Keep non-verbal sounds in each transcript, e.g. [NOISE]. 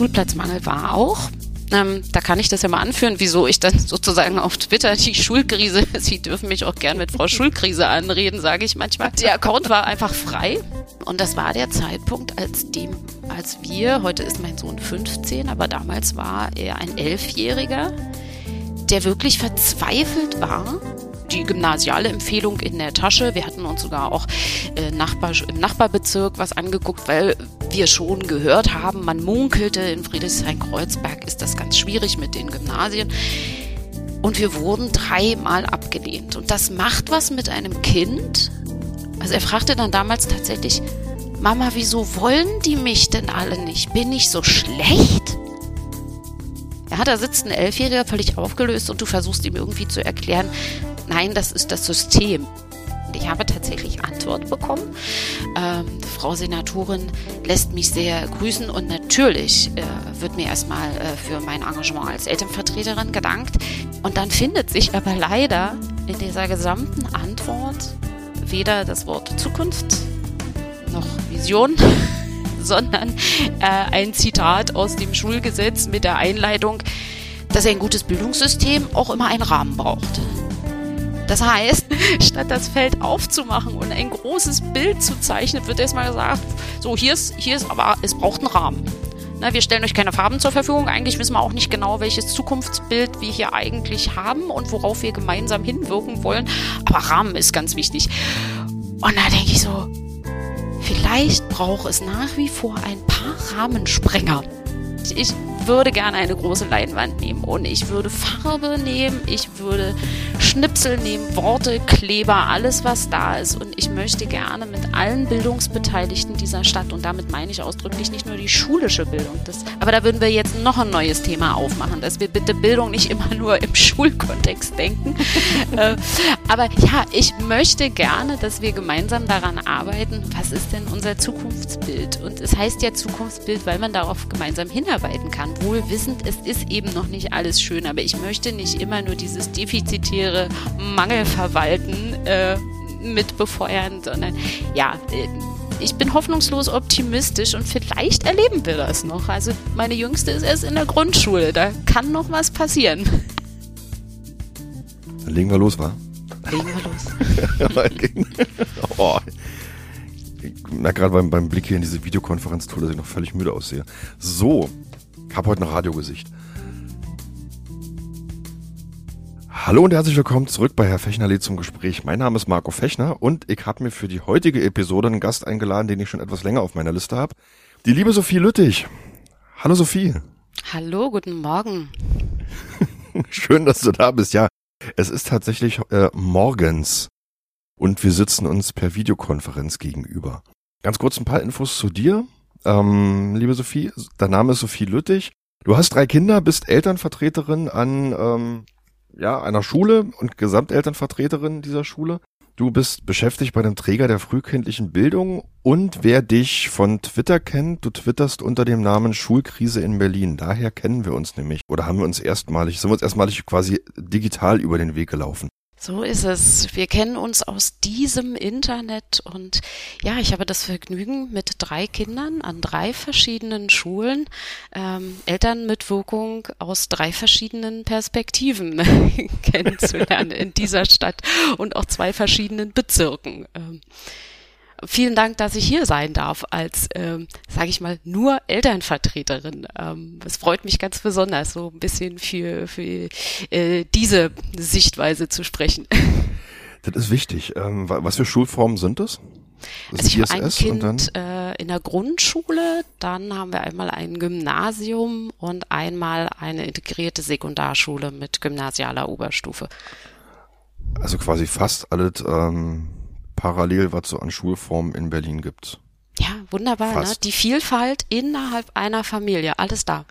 Schulplatzmangel war auch. Ähm, da kann ich das ja mal anführen, wieso ich dann sozusagen auf Twitter die Schulkrise, [LAUGHS] Sie dürfen mich auch gern mit Frau Schulkrise anreden, sage ich manchmal. Der Account war einfach frei und das war der Zeitpunkt, als dem, als wir, heute ist mein Sohn 15, aber damals war er ein Elfjähriger, der wirklich verzweifelt war die gymnasiale Empfehlung in der Tasche. Wir hatten uns sogar auch äh, Nachbar, im Nachbarbezirk was angeguckt, weil wir schon gehört haben, man munkelte, in Friedrichshain-Kreuzberg ist das ganz schwierig mit den Gymnasien. Und wir wurden dreimal abgelehnt. Und das macht was mit einem Kind. Also er fragte dann damals tatsächlich, Mama, wieso wollen die mich denn alle nicht? Bin ich so schlecht? Ja, da sitzt ein Elfjähriger völlig aufgelöst und du versuchst ihm irgendwie zu erklären, nein, das ist das System. Ich habe tatsächlich Antwort bekommen. Ähm, Frau Senatorin lässt mich sehr grüßen und natürlich äh, wird mir erstmal äh, für mein Engagement als Elternvertreterin gedankt. Und dann findet sich aber leider in dieser gesamten Antwort weder das Wort Zukunft noch Vision, [LAUGHS] sondern äh, ein Zitat aus dem Schulgesetz mit der Einleitung, dass ein gutes Bildungssystem auch immer einen Rahmen braucht. Das heißt, [LAUGHS] statt das Feld aufzumachen und ein großes Bild zu zeichnen, wird erstmal gesagt, so hier ist, hier ist aber, es braucht einen Rahmen. Na, wir stellen euch keine Farben zur Verfügung. Eigentlich wissen wir auch nicht genau, welches Zukunftsbild wir hier eigentlich haben und worauf wir gemeinsam hinwirken wollen. Aber Rahmen ist ganz wichtig. Und da denke ich so, vielleicht braucht es nach wie vor ein paar Rahmensprenger. Ich würde gerne eine große Leinwand nehmen. Und ich würde Farbe nehmen, ich würde Schnipsel nehmen, Worte, Kleber, alles was da ist. Und ich möchte gerne mit allen Bildungsbeteiligten dieser Stadt und damit meine ich ausdrücklich nicht nur die schulische Bildung, das, aber da würden wir jetzt noch ein neues Thema aufmachen, dass wir bitte Bildung nicht immer nur im Schulkontext denken. [LAUGHS] äh, aber ja, ich möchte gerne, dass wir gemeinsam daran arbeiten, was ist denn unser Zukunftsbild? Und es heißt ja Zukunftsbild, weil man darauf gemeinsam hinarbeiten kann wohl wissend, es ist eben noch nicht alles schön, aber ich möchte nicht immer nur dieses defizitäre Mangelverwalten äh, mit befeuern, sondern ja, äh, ich bin hoffnungslos optimistisch und vielleicht erleben wir das noch. Also meine Jüngste ist erst in der Grundschule, da kann noch was passieren. Dann legen wir los, wa? Legen wir los. [LAUGHS] oh. Ich merke gerade beim, beim Blick hier in diese Videokonferenz-Tour, dass ich noch völlig müde aussehe. So, ich habe heute ein Radiogesicht. Hallo und herzlich willkommen zurück bei Herr Fechnerle zum Gespräch. Mein Name ist Marco Fechner und ich habe mir für die heutige Episode einen Gast eingeladen, den ich schon etwas länger auf meiner Liste habe. Die liebe Sophie Lüttich. Hallo Sophie. Hallo, guten Morgen. [LAUGHS] Schön, dass du da bist. Ja, es ist tatsächlich äh, morgens und wir sitzen uns per Videokonferenz gegenüber. Ganz kurz ein paar Infos zu dir. Ähm, liebe Sophie, dein Name ist Sophie Lüttich. Du hast drei Kinder, bist Elternvertreterin an ähm, ja, einer Schule und Gesamtelternvertreterin dieser Schule. Du bist beschäftigt bei dem Träger der frühkindlichen Bildung und wer dich von Twitter kennt, du twitterst unter dem Namen Schulkrise in Berlin. Daher kennen wir uns nämlich oder haben wir uns erstmalig, sind wir uns erstmalig quasi digital über den Weg gelaufen. So ist es. Wir kennen uns aus diesem Internet und ja, ich habe das Vergnügen, mit drei Kindern an drei verschiedenen Schulen ähm, Elternmitwirkung aus drei verschiedenen Perspektiven [LAUGHS] kennenzulernen in dieser Stadt und auch zwei verschiedenen Bezirken. Ähm, vielen Dank, dass ich hier sein darf als, ähm, sage ich mal, nur Elternvertreterin. Ähm, es freut mich ganz besonders, so ein bisschen für, für äh, diese Sichtweise zu sprechen. [LAUGHS] Das ist wichtig. Ähm, was für Schulformen sind das? Das also ich habe ein Kind äh, in der Grundschule, dann haben wir einmal ein Gymnasium und einmal eine integrierte Sekundarschule mit gymnasialer Oberstufe. Also quasi fast alles ähm, parallel, was so an Schulformen in Berlin gibt. Ja, wunderbar, ne? Die Vielfalt innerhalb einer Familie, alles da.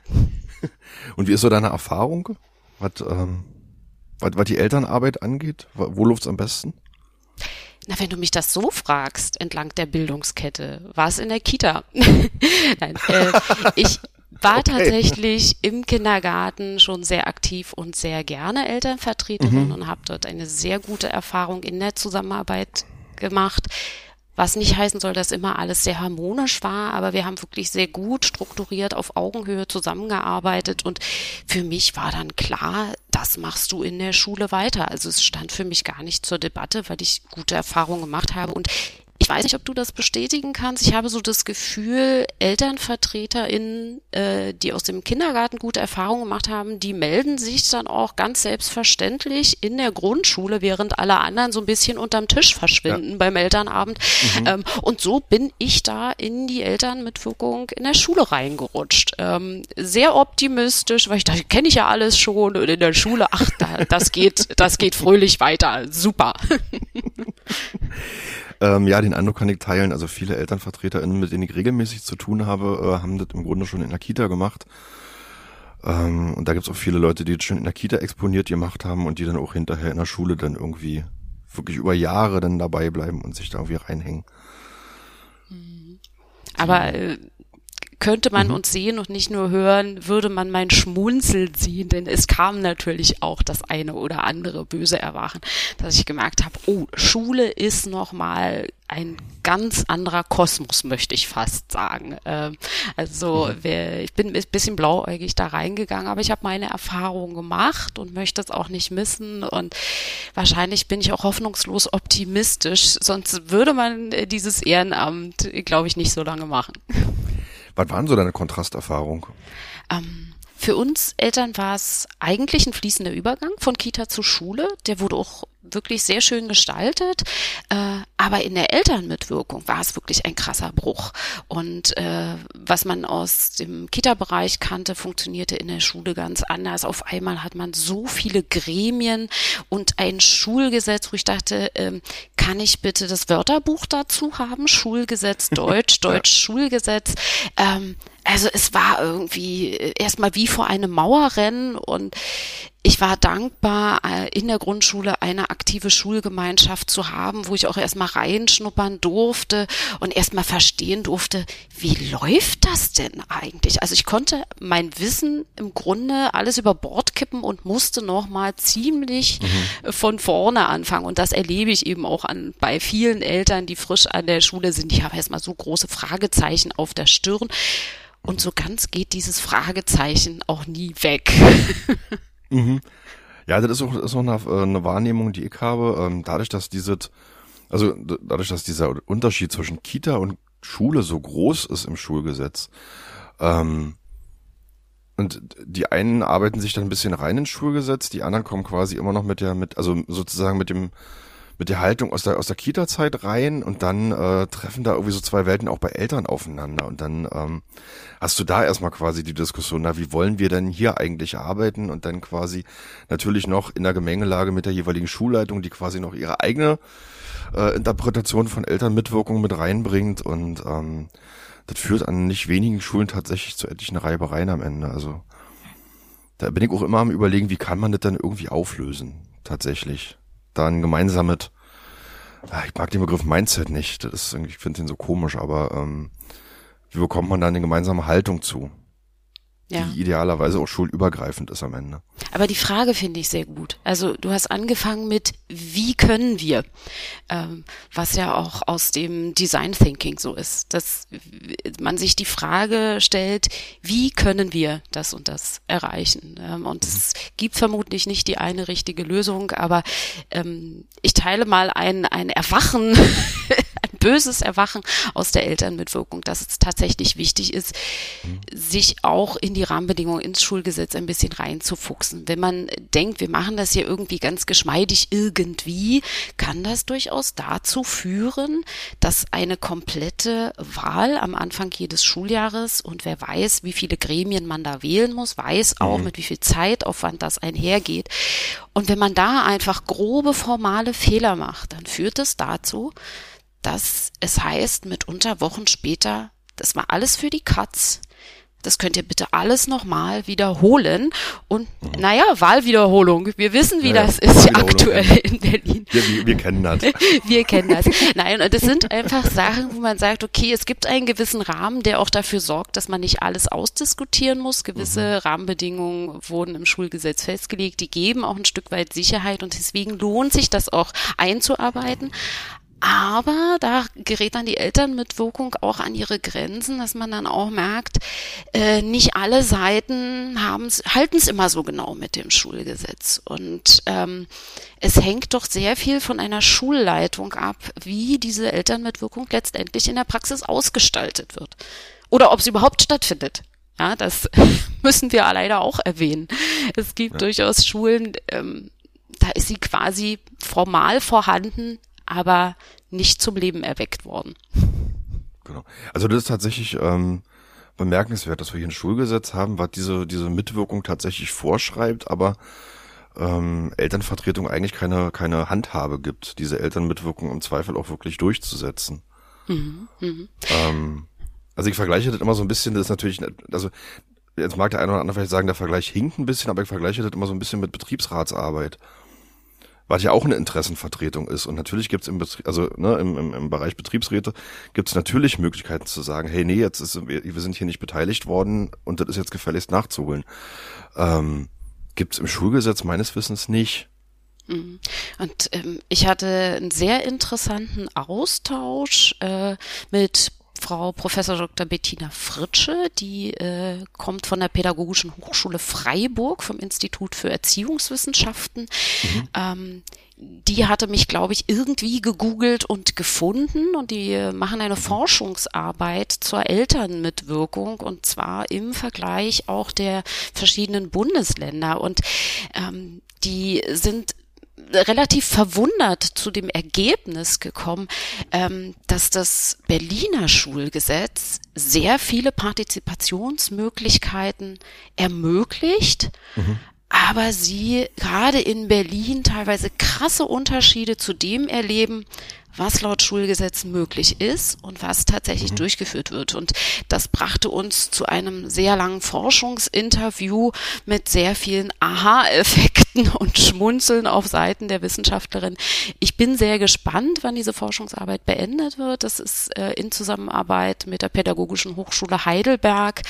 [LAUGHS] Und wie ist so deine Erfahrung, was, ähm, was, was die Elternarbeit angeht? Wo läuft's am besten? Na, wenn du mich das so fragst, entlang der Bildungskette, war es in der Kita. [LAUGHS] Nein, äh, ich war okay. tatsächlich im Kindergarten schon sehr aktiv und sehr gerne Elternvertreterin mhm. und habe dort eine sehr gute Erfahrung in der Zusammenarbeit gemacht, was nicht heißen soll, dass immer alles sehr harmonisch war, aber wir haben wirklich sehr gut strukturiert auf Augenhöhe zusammengearbeitet und für mich war dann klar, das machst du in der Schule weiter. Also es stand für mich gar nicht zur Debatte, weil ich gute Erfahrungen gemacht habe und ich weiß nicht, ob du das bestätigen kannst. Ich habe so das Gefühl, ElternvertreterInnen, äh, die aus dem Kindergarten gute Erfahrungen gemacht haben, die melden sich dann auch ganz selbstverständlich in der Grundschule, während alle anderen so ein bisschen unterm Tisch verschwinden ja. beim Elternabend. Mhm. Ähm, und so bin ich da in die Elternmitwirkung in der Schule reingerutscht. Ähm, sehr optimistisch, weil ich dachte, kenne ich ja alles schon und in der Schule, ach, da, das geht, das geht fröhlich weiter. Super. [LAUGHS] Ähm, ja, den Eindruck kann ich teilen. Also viele ElternvertreterInnen, mit denen ich regelmäßig zu tun habe, äh, haben das im Grunde schon in der Kita gemacht. Ähm, und da gibt's auch viele Leute, die das schon in der Kita exponiert gemacht haben und die dann auch hinterher in der Schule dann irgendwie wirklich über Jahre dann dabei bleiben und sich da irgendwie reinhängen. Aber äh, könnte man mhm. uns sehen und nicht nur hören, würde man mein Schmunzeln sehen, denn es kam natürlich auch das eine oder andere böse Erwachen, dass ich gemerkt habe, oh, Schule ist nochmal ein ganz anderer Kosmos, möchte ich fast sagen. Ähm, also mhm. wer, ich bin ein bisschen blauäugig da reingegangen, aber ich habe meine Erfahrungen gemacht und möchte es auch nicht missen. Und wahrscheinlich bin ich auch hoffnungslos optimistisch, sonst würde man dieses Ehrenamt, glaube ich, nicht so lange machen. Was waren so deine Kontrasterfahrung? Ähm, für uns Eltern war es eigentlich ein fließender Übergang von Kita zu Schule. Der wurde auch wirklich sehr schön gestaltet. Äh, aber in der Elternmitwirkung war es wirklich ein krasser Bruch. Und äh, was man aus dem Kita-Bereich kannte, funktionierte in der Schule ganz anders. Auf einmal hat man so viele Gremien und ein Schulgesetz, wo ich dachte, ähm, kann ich bitte das Wörterbuch dazu haben? Schulgesetz [LAUGHS] Deutsch, Deutsch Schulgesetz. Ähm, also es war irgendwie erstmal wie vor einem Mauerrennen und ich war dankbar, äh, in der Grundschule eine aktive Schulgemeinschaft zu haben, wo ich auch erstmal reinschnuppern durfte und erstmal verstehen durfte, wie läuft das denn eigentlich? Also ich konnte mein Wissen im Grunde alles über Bord kippen und musste nochmal ziemlich mhm. von vorne anfangen. Und das erlebe ich eben auch an, bei vielen Eltern, die frisch an der Schule sind. Die haben erstmal so große Fragezeichen auf der Stirn. Und so ganz geht dieses Fragezeichen auch nie weg. [LAUGHS] Mhm. Ja, das ist auch, ist auch eine, äh, eine Wahrnehmung, die ich habe. Ähm, dadurch, dass dieses, also dadurch, dass dieser Unterschied zwischen Kita und Schule so groß ist im Schulgesetz, ähm, und die einen arbeiten sich dann ein bisschen rein ins Schulgesetz, die anderen kommen quasi immer noch mit der, mit, also sozusagen mit dem, mit der Haltung aus der, aus der Kita-Zeit rein und dann äh, treffen da irgendwie so zwei Welten auch bei Eltern aufeinander. Und dann ähm, hast du da erstmal quasi die Diskussion, na, wie wollen wir denn hier eigentlich arbeiten? Und dann quasi natürlich noch in der Gemengelage mit der jeweiligen Schulleitung, die quasi noch ihre eigene äh, Interpretation von Elternmitwirkung mit reinbringt. Und ähm, das führt an nicht wenigen Schulen tatsächlich zu etlichen Reibereien am Ende. Also da bin ich auch immer am überlegen, wie kann man das dann irgendwie auflösen, tatsächlich da ein gemeinsames, ah, ich mag den Begriff Mindset nicht, das ist, ich finde den so komisch, aber ähm, wie bekommt man da eine gemeinsame Haltung zu? Ja. die idealerweise auch schulübergreifend ist am Ende. Aber die Frage finde ich sehr gut. Also du hast angefangen mit, wie können wir, ähm, was ja auch aus dem Design Thinking so ist, dass man sich die Frage stellt, wie können wir das und das erreichen? Ähm, und mhm. es gibt vermutlich nicht die eine richtige Lösung, aber ähm, ich teile mal ein, ein Erwachen böses Erwachen aus der Elternmitwirkung, dass es tatsächlich wichtig ist, sich auch in die Rahmenbedingungen ins Schulgesetz ein bisschen reinzufuchsen. Wenn man denkt, wir machen das hier irgendwie ganz geschmeidig irgendwie, kann das durchaus dazu führen, dass eine komplette Wahl am Anfang jedes Schuljahres und wer weiß, wie viele Gremien man da wählen muss, weiß auch, mhm. mit wie viel Zeitaufwand das einhergeht. Und wenn man da einfach grobe formale Fehler macht, dann führt es dazu, dass es heißt, mitunter Wochen später, das war alles für die Katz. Das könnt ihr bitte alles nochmal wiederholen. Und mhm. naja, Wahlwiederholung. Wir wissen, wie ja, das ist aktuell in Berlin. Wir, wir, wir kennen das. [LAUGHS] wir kennen das. [LAUGHS] Nein, und das sind einfach Sachen, wo man sagt, okay, es gibt einen gewissen Rahmen, der auch dafür sorgt, dass man nicht alles ausdiskutieren muss. Gewisse mhm. Rahmenbedingungen wurden im Schulgesetz festgelegt, die geben auch ein Stück weit Sicherheit und deswegen lohnt sich das auch einzuarbeiten. Aber da gerät dann die Elternmitwirkung auch an ihre Grenzen, dass man dann auch merkt, äh, nicht alle Seiten halten es immer so genau mit dem Schulgesetz. Und ähm, es hängt doch sehr viel von einer Schulleitung ab, wie diese Elternmitwirkung letztendlich in der Praxis ausgestaltet wird. Oder ob sie überhaupt stattfindet. Ja, das [LAUGHS] müssen wir leider auch erwähnen. Es gibt ja. durchaus Schulen, ähm, da ist sie quasi formal vorhanden, aber nicht zum Leben erweckt worden. Genau. Also das ist tatsächlich ähm, bemerkenswert, dass wir hier ein Schulgesetz haben, was diese, diese Mitwirkung tatsächlich vorschreibt, aber ähm, Elternvertretung eigentlich keine, keine Handhabe gibt, diese Elternmitwirkung im Zweifel auch wirklich durchzusetzen. Mhm, mh. ähm, also ich vergleiche das immer so ein bisschen, das ist natürlich, also jetzt mag der eine oder andere vielleicht sagen, der Vergleich hinkt ein bisschen, aber ich vergleiche das immer so ein bisschen mit Betriebsratsarbeit was ja auch eine Interessenvertretung ist. Und natürlich gibt es im, also, ne, im, im, im Bereich Betriebsräte gibt es natürlich Möglichkeiten zu sagen, hey, nee, jetzt ist, wir, wir sind hier nicht beteiligt worden und das ist jetzt gefälligst nachzuholen. Ähm, gibt es im Schulgesetz meines Wissens nicht. Mhm. Und ähm, ich hatte einen sehr interessanten Austausch äh, mit Frau Professor Dr. Bettina Fritsche, die äh, kommt von der Pädagogischen Hochschule Freiburg vom Institut für Erziehungswissenschaften. Mhm. Ähm, die hatte mich, glaube ich, irgendwie gegoogelt und gefunden und die äh, machen eine Forschungsarbeit zur Elternmitwirkung und zwar im Vergleich auch der verschiedenen Bundesländer und ähm, die sind relativ verwundert zu dem Ergebnis gekommen, ähm, dass das Berliner Schulgesetz sehr viele Partizipationsmöglichkeiten ermöglicht, mhm. aber sie gerade in Berlin teilweise krasse Unterschiede zu dem erleben, was laut Schulgesetz möglich ist und was tatsächlich mhm. durchgeführt wird. Und das brachte uns zu einem sehr langen Forschungsinterview mit sehr vielen Aha-Effekten und Schmunzeln auf Seiten der Wissenschaftlerin. Ich bin sehr gespannt, wann diese Forschungsarbeit beendet wird. Das ist äh, in Zusammenarbeit mit der Pädagogischen Hochschule Heidelberg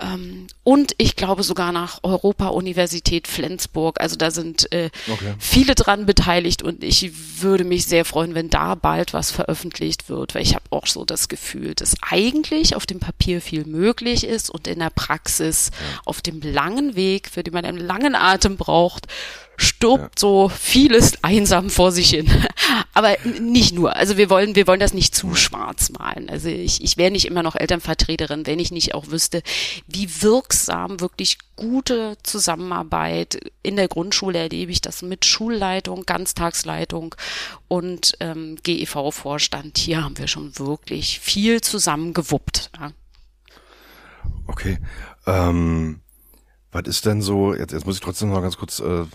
ähm, und ich glaube sogar nach Europa-Universität Flensburg. Also da sind äh, okay. viele dran beteiligt und ich würde mich sehr freuen, wenn da bald was veröffentlicht wird, weil ich habe auch so das Gefühl, dass eigentlich auf dem Papier viel möglich ist und in der Praxis auf dem langen Weg, für den man einen langen Atem braucht, stirbt ja. so vieles einsam vor sich hin. [LAUGHS] Aber nicht nur. Also wir wollen, wir wollen das nicht zu schwarz malen. Also ich, ich wäre nicht immer noch Elternvertreterin, wenn ich nicht auch wüsste, wie wirksam wirklich gute Zusammenarbeit in der Grundschule erlebe ich das mit Schulleitung, Ganztagsleitung und ähm, GEV-Vorstand. Hier haben wir schon wirklich viel zusammen gewuppt. Ja. Okay. Ähm was ist denn so, jetzt, jetzt muss ich trotzdem mal ganz kurz äh,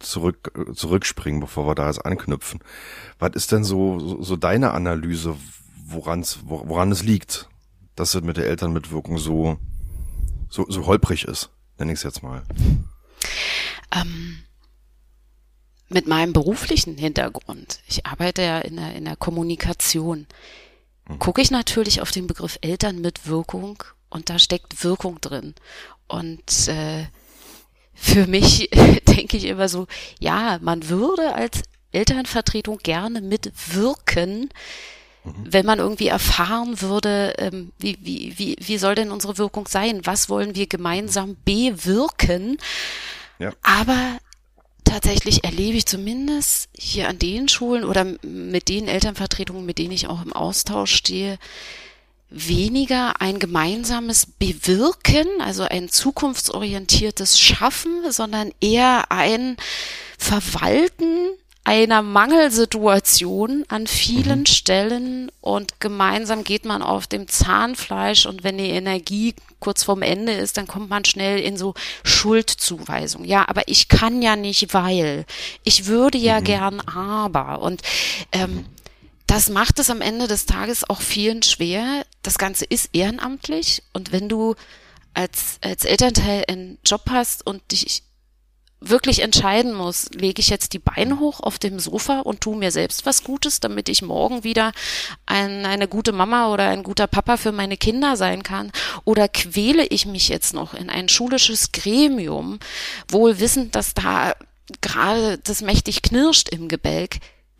zurück, zurückspringen, bevor wir da jetzt anknüpfen. Was ist denn so, so, so deine Analyse, woran's, woran es liegt, dass es mit der Elternmitwirkung so, so, so holprig ist, nenne ich es jetzt mal? Ähm, mit meinem beruflichen Hintergrund, ich arbeite ja in der, in der Kommunikation, mhm. gucke ich natürlich auf den Begriff Elternmitwirkung und da steckt Wirkung drin. Und äh, für mich [LAUGHS] denke ich immer so, ja, man würde als Elternvertretung gerne mitwirken, mhm. wenn man irgendwie erfahren würde, ähm, wie, wie, wie, wie soll denn unsere Wirkung sein? Was wollen wir gemeinsam bewirken? Ja. Aber tatsächlich erlebe ich zumindest hier an den Schulen oder mit den Elternvertretungen, mit denen ich auch im Austausch stehe, weniger ein gemeinsames Bewirken, also ein zukunftsorientiertes Schaffen, sondern eher ein Verwalten einer Mangelsituation an vielen mhm. Stellen und gemeinsam geht man auf dem Zahnfleisch und wenn die Energie kurz vorm Ende ist, dann kommt man schnell in so Schuldzuweisung. Ja, aber ich kann ja nicht, weil ich würde ja mhm. gern, aber und ähm, das macht es am Ende des Tages auch vielen schwer. Das Ganze ist ehrenamtlich und wenn du als, als Elternteil einen Job hast und dich wirklich entscheiden musst, lege ich jetzt die Beine hoch auf dem Sofa und tu mir selbst was Gutes, damit ich morgen wieder ein, eine gute Mama oder ein guter Papa für meine Kinder sein kann? Oder quäle ich mich jetzt noch in ein schulisches Gremium, wohl wissend, dass da gerade das mächtig knirscht im Gebälk?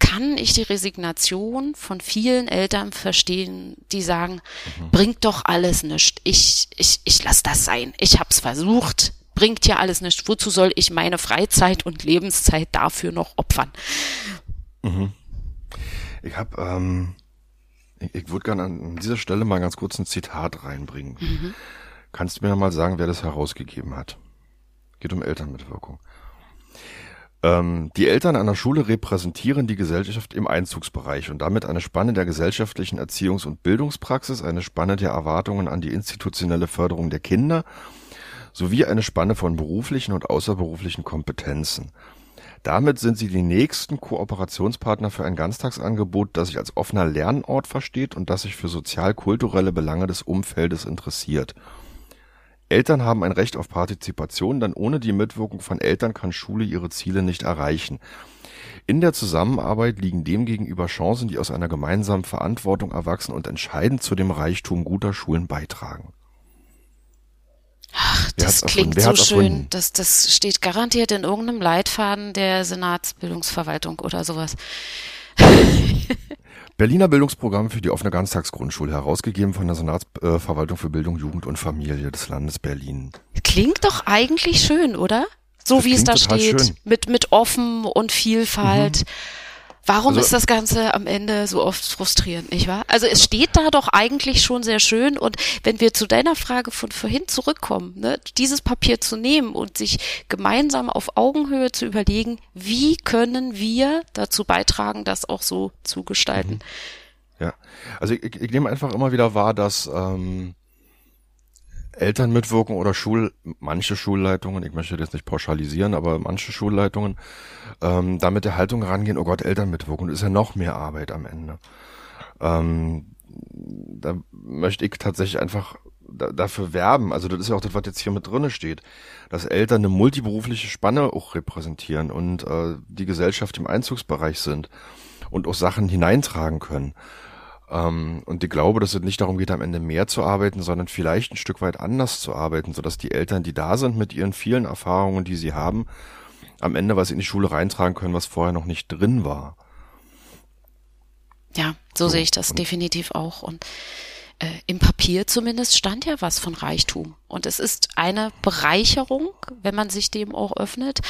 Kann ich die Resignation von vielen Eltern verstehen, die sagen, mhm. bringt doch alles nichts. Ich, ich, ich lass das sein. Ich hab's versucht. Bringt ja alles nichts. Wozu soll ich meine Freizeit und Lebenszeit dafür noch opfern? Mhm. Ich habe, ähm, ich, ich würde gerne an dieser Stelle mal ganz kurz ein Zitat reinbringen. Mhm. Kannst du mir mal sagen, wer das herausgegeben hat? Geht um Elternmitwirkung. Ähm, die Eltern einer Schule repräsentieren die Gesellschaft im Einzugsbereich und damit eine Spanne der gesellschaftlichen Erziehungs- und Bildungspraxis, eine Spanne der Erwartungen an die institutionelle Förderung der Kinder sowie eine Spanne von beruflichen und außerberuflichen Kompetenzen. Damit sind sie die nächsten Kooperationspartner für ein Ganztagsangebot, das sich als offener Lernort versteht und das sich für sozial-kulturelle Belange des Umfeldes interessiert Eltern haben ein Recht auf Partizipation, denn ohne die Mitwirkung von Eltern kann Schule ihre Ziele nicht erreichen. In der Zusammenarbeit liegen demgegenüber Chancen, die aus einer gemeinsamen Verantwortung erwachsen und entscheidend zu dem Reichtum guter Schulen beitragen. Ach, das klingt so schön. Das, das steht garantiert in irgendeinem Leitfaden der Senatsbildungsverwaltung oder sowas. [LAUGHS] Berliner Bildungsprogramm für die offene Ganztagsgrundschule, herausgegeben von der Senatsverwaltung für Bildung, Jugend und Familie des Landes Berlin. Klingt doch eigentlich schön, oder? So das wie es da steht, schön. mit, mit offen und Vielfalt. Mhm. Warum also, ist das Ganze am Ende so oft frustrierend, nicht wahr? Also es steht da doch eigentlich schon sehr schön und wenn wir zu deiner Frage von vorhin zurückkommen, ne, dieses Papier zu nehmen und sich gemeinsam auf Augenhöhe zu überlegen, wie können wir dazu beitragen, das auch so zu gestalten. Mhm. Ja, also ich, ich nehme einfach immer wieder wahr, dass ähm, Eltern mitwirken oder Schul, manche Schulleitungen, ich möchte das nicht pauschalisieren, aber manche Schulleitungen ähm, da mit der Haltung rangehen, oh Gott, Eltern mitwirken, ist ja noch mehr Arbeit am Ende. Ähm, da möchte ich tatsächlich einfach da, dafür werben, also das ist ja auch das, was jetzt hier mit drinne steht, dass Eltern eine multiberufliche Spanne auch repräsentieren und äh, die Gesellschaft im Einzugsbereich sind und auch Sachen hineintragen können. Ähm, und ich glaube, dass es nicht darum geht, am Ende mehr zu arbeiten, sondern vielleicht ein Stück weit anders zu arbeiten, sodass die Eltern, die da sind mit ihren vielen Erfahrungen, die sie haben, am Ende was in die Schule reintragen können, was vorher noch nicht drin war. Ja, so, so. sehe ich das definitiv auch. Und äh, im Papier zumindest stand ja was von Reichtum. Und es ist eine Bereicherung, wenn man sich dem auch öffnet.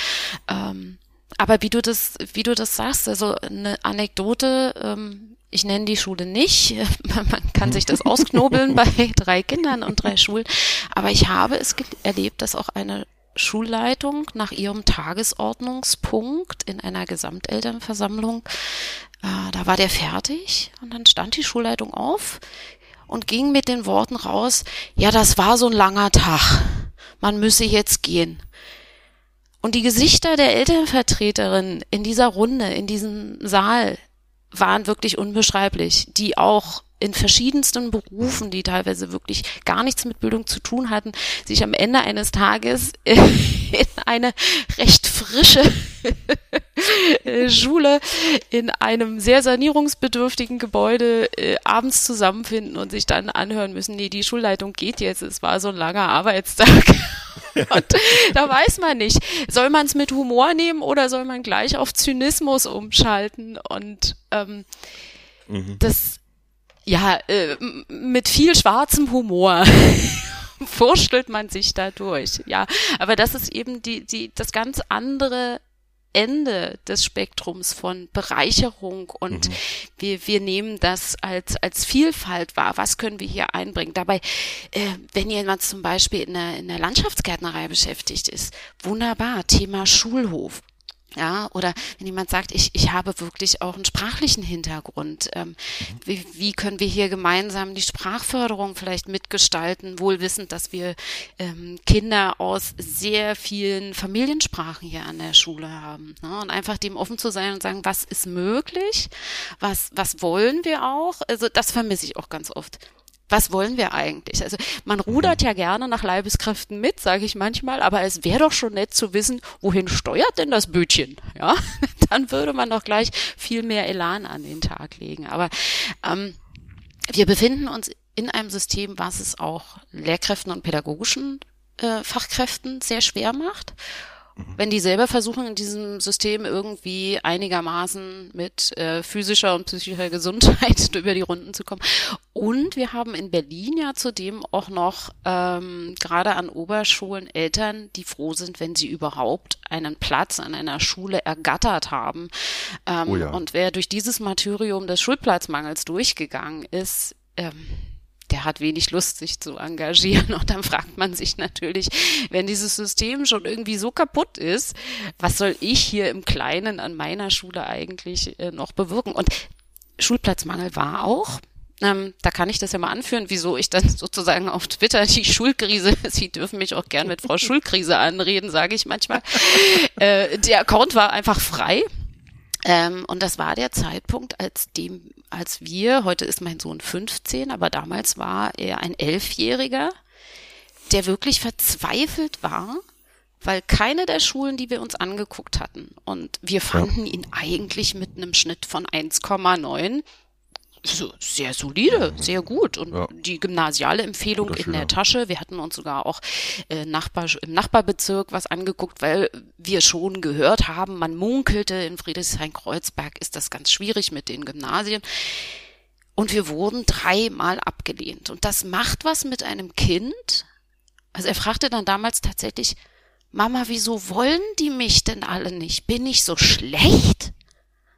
Ähm, aber wie du das, wie du das sagst, also eine Anekdote, ähm, ich nenne die Schule nicht, [LAUGHS] man kann sich das ausknobeln [LAUGHS] bei drei Kindern und drei Schulen, aber ich habe es erlebt, dass auch eine Schulleitung nach ihrem Tagesordnungspunkt in einer Gesamtelternversammlung, äh, da war der fertig und dann stand die Schulleitung auf und ging mit den Worten raus, ja, das war so ein langer Tag, man müsse jetzt gehen. Und die Gesichter der Elternvertreterin in dieser Runde, in diesem Saal, waren wirklich unbeschreiblich, die auch in verschiedensten Berufen, die teilweise wirklich gar nichts mit Bildung zu tun hatten, sich am Ende eines Tages [LAUGHS] in eine recht frische [LAUGHS] Schule in einem sehr sanierungsbedürftigen Gebäude äh, abends zusammenfinden und sich dann anhören müssen, nee, die Schulleitung geht jetzt, es war so ein langer Arbeitstag. [LAUGHS] [LAUGHS] Und da weiß man nicht, soll man es mit Humor nehmen oder soll man gleich auf Zynismus umschalten? Und ähm, mhm. das, ja, äh, mit viel schwarzem Humor [LAUGHS] wurstelt man sich da durch. Ja, aber das ist eben die, die, das ganz andere Ende des Spektrums von Bereicherung und mhm. wir, wir nehmen das als, als Vielfalt wahr. Was können wir hier einbringen? Dabei, äh, wenn jemand zum Beispiel in der, in der Landschaftsgärtnerei beschäftigt ist, wunderbar, Thema Schulhof. Ja, oder wenn jemand sagt, ich, ich habe wirklich auch einen sprachlichen Hintergrund. Ähm, mhm. wie, wie können wir hier gemeinsam die Sprachförderung vielleicht mitgestalten, wohl wissend, dass wir ähm, Kinder aus sehr vielen Familiensprachen hier an der Schule haben. Ne? Und einfach dem offen zu sein und sagen, was ist möglich, was, was wollen wir auch? Also das vermisse ich auch ganz oft was wollen wir eigentlich? Also man rudert ja gerne nach Leibeskräften mit, sage ich manchmal, aber es wäre doch schon nett zu wissen, wohin steuert denn das Bötchen? Ja, [LAUGHS] dann würde man doch gleich viel mehr Elan an den Tag legen. Aber ähm, wir befinden uns in einem System, was es auch Lehrkräften und pädagogischen äh, Fachkräften sehr schwer macht. Wenn die selber versuchen, in diesem System irgendwie einigermaßen mit äh, physischer und psychischer Gesundheit [LAUGHS] über die Runden zu kommen. Und wir haben in Berlin ja zudem auch noch ähm, gerade an Oberschulen Eltern, die froh sind, wenn sie überhaupt einen Platz an einer Schule ergattert haben. Ähm, oh ja. Und wer durch dieses Martyrium des Schulplatzmangels durchgegangen ist, ähm, der hat wenig Lust, sich zu engagieren. [LAUGHS] Und dann fragt man sich natürlich, wenn dieses System schon irgendwie so kaputt ist, was soll ich hier im Kleinen an meiner Schule eigentlich äh, noch bewirken? Und Schulplatzmangel war auch. Ähm, da kann ich das ja mal anführen, wieso ich dann [LAUGHS] sozusagen auf Twitter die Schulkrise, [LAUGHS] Sie dürfen mich auch gern mit Frau Schulkrise anreden, sage ich manchmal. Äh, der Account war einfach frei. Ähm, und das war der Zeitpunkt, als dem, als wir, heute ist mein Sohn 15, aber damals war er ein Elfjähriger, der wirklich verzweifelt war, weil keine der Schulen, die wir uns angeguckt hatten, und wir fanden ja. ihn eigentlich mit einem Schnitt von 1,9 so sehr solide, sehr gut. Und ja. die gymnasiale Empfehlung in der Tasche. Wir hatten uns sogar auch äh, Nachbar, im Nachbarbezirk was angeguckt, weil wir schon gehört haben, man munkelte, in Friedrichshain-Kreuzberg ist das ganz schwierig mit den Gymnasien. Und wir wurden dreimal abgelehnt. Und das macht was mit einem Kind. Also er fragte dann damals tatsächlich, Mama, wieso wollen die mich denn alle nicht? Bin ich so schlecht?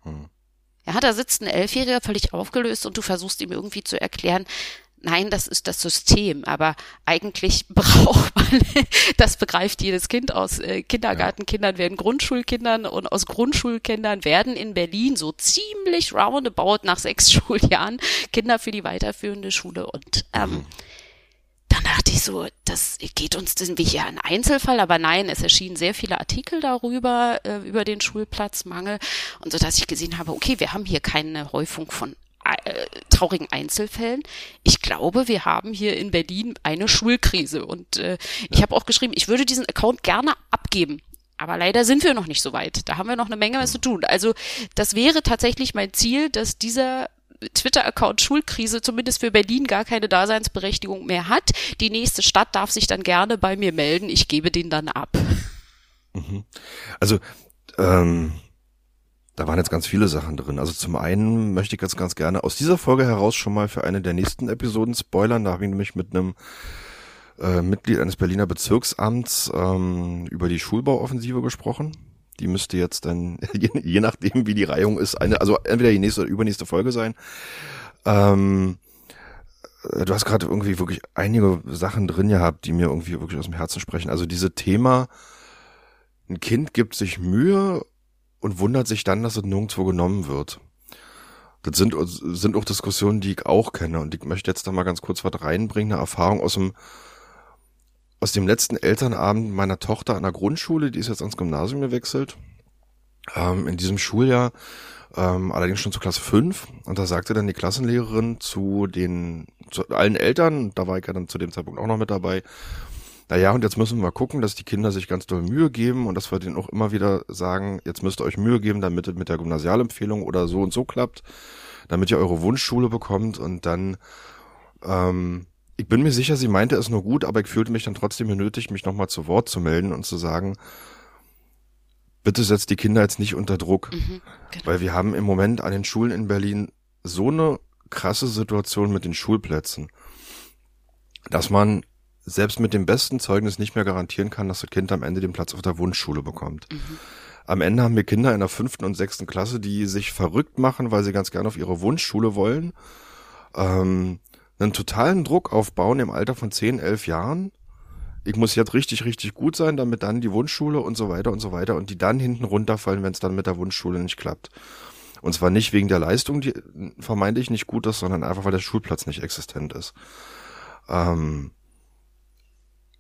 Hm. Ja, da sitzt ein Elfjähriger völlig aufgelöst und du versuchst ihm irgendwie zu erklären, Nein, das ist das System, aber eigentlich [LAUGHS] braucht man, das begreift jedes Kind aus äh, Kindergartenkindern werden Grundschulkindern und aus Grundschulkindern werden in Berlin so ziemlich roundabout nach sechs [LAUGHS] Schuljahren Kinder für die weiterführende Schule und ähm, mhm dann dachte ich so, das geht uns das wie hier ein Einzelfall, aber nein, es erschienen sehr viele Artikel darüber, äh, über den Schulplatzmangel und so, dass ich gesehen habe, okay, wir haben hier keine Häufung von äh, traurigen Einzelfällen. Ich glaube, wir haben hier in Berlin eine Schulkrise und äh, ich habe auch geschrieben, ich würde diesen Account gerne abgeben. Aber leider sind wir noch nicht so weit. Da haben wir noch eine Menge was zu tun. Also das wäre tatsächlich mein Ziel, dass dieser Twitter-Account Schulkrise zumindest für Berlin gar keine Daseinsberechtigung mehr hat. Die nächste Stadt darf sich dann gerne bei mir melden. Ich gebe den dann ab. Mhm. Also, ähm, da waren jetzt ganz viele Sachen drin. Also zum einen möchte ich jetzt ganz gerne aus dieser Folge heraus schon mal für eine der nächsten Episoden spoilern. Da habe ich nämlich mit einem äh, Mitglied eines Berliner Bezirksamts ähm, über die Schulbauoffensive gesprochen. Die müsste jetzt dann, [LAUGHS] je, je nachdem wie die Reihung ist, eine, also entweder die nächste oder übernächste Folge sein. Ähm, äh, du hast gerade irgendwie wirklich einige Sachen drin gehabt, die mir irgendwie wirklich aus dem Herzen sprechen. Also diese Thema, ein Kind gibt sich Mühe und wundert sich dann, dass es nirgendwo genommen wird. Das sind, sind auch Diskussionen, die ich auch kenne. Und ich möchte jetzt da mal ganz kurz was reinbringen, eine Erfahrung aus dem aus dem letzten Elternabend meiner Tochter an der Grundschule, die ist jetzt ans Gymnasium gewechselt, ähm, in diesem Schuljahr, ähm, allerdings schon zu Klasse 5. Und da sagte dann die Klassenlehrerin zu den, zu allen Eltern, da war ich ja dann zu dem Zeitpunkt auch noch mit dabei, naja, und jetzt müssen wir gucken, dass die Kinder sich ganz doll Mühe geben und dass wir denen auch immer wieder sagen, jetzt müsst ihr euch Mühe geben, damit es mit der Gymnasialempfehlung oder so und so klappt, damit ihr eure Wunschschule bekommt und dann ähm, ich bin mir sicher, sie meinte es nur gut, aber ich fühlte mich dann trotzdem genötigt, mich nochmal zu Wort zu melden und zu sagen, bitte setzt die Kinder jetzt nicht unter Druck. Mhm, genau. Weil wir haben im Moment an den Schulen in Berlin so eine krasse Situation mit den Schulplätzen, dass man selbst mit dem besten Zeugnis nicht mehr garantieren kann, dass das Kind am Ende den Platz auf der Wunschschule bekommt. Mhm. Am Ende haben wir Kinder in der fünften und sechsten Klasse, die sich verrückt machen, weil sie ganz gerne auf ihre Wunschschule wollen. Ähm, einen totalen Druck aufbauen im Alter von 10, 11 Jahren. Ich muss jetzt richtig, richtig gut sein, damit dann die Wunschschule und so weiter und so weiter und die dann hinten runterfallen, wenn es dann mit der Wunschschule nicht klappt. Und zwar nicht wegen der Leistung, die vermeintlich nicht gut ist, sondern einfach, weil der Schulplatz nicht existent ist. Ähm,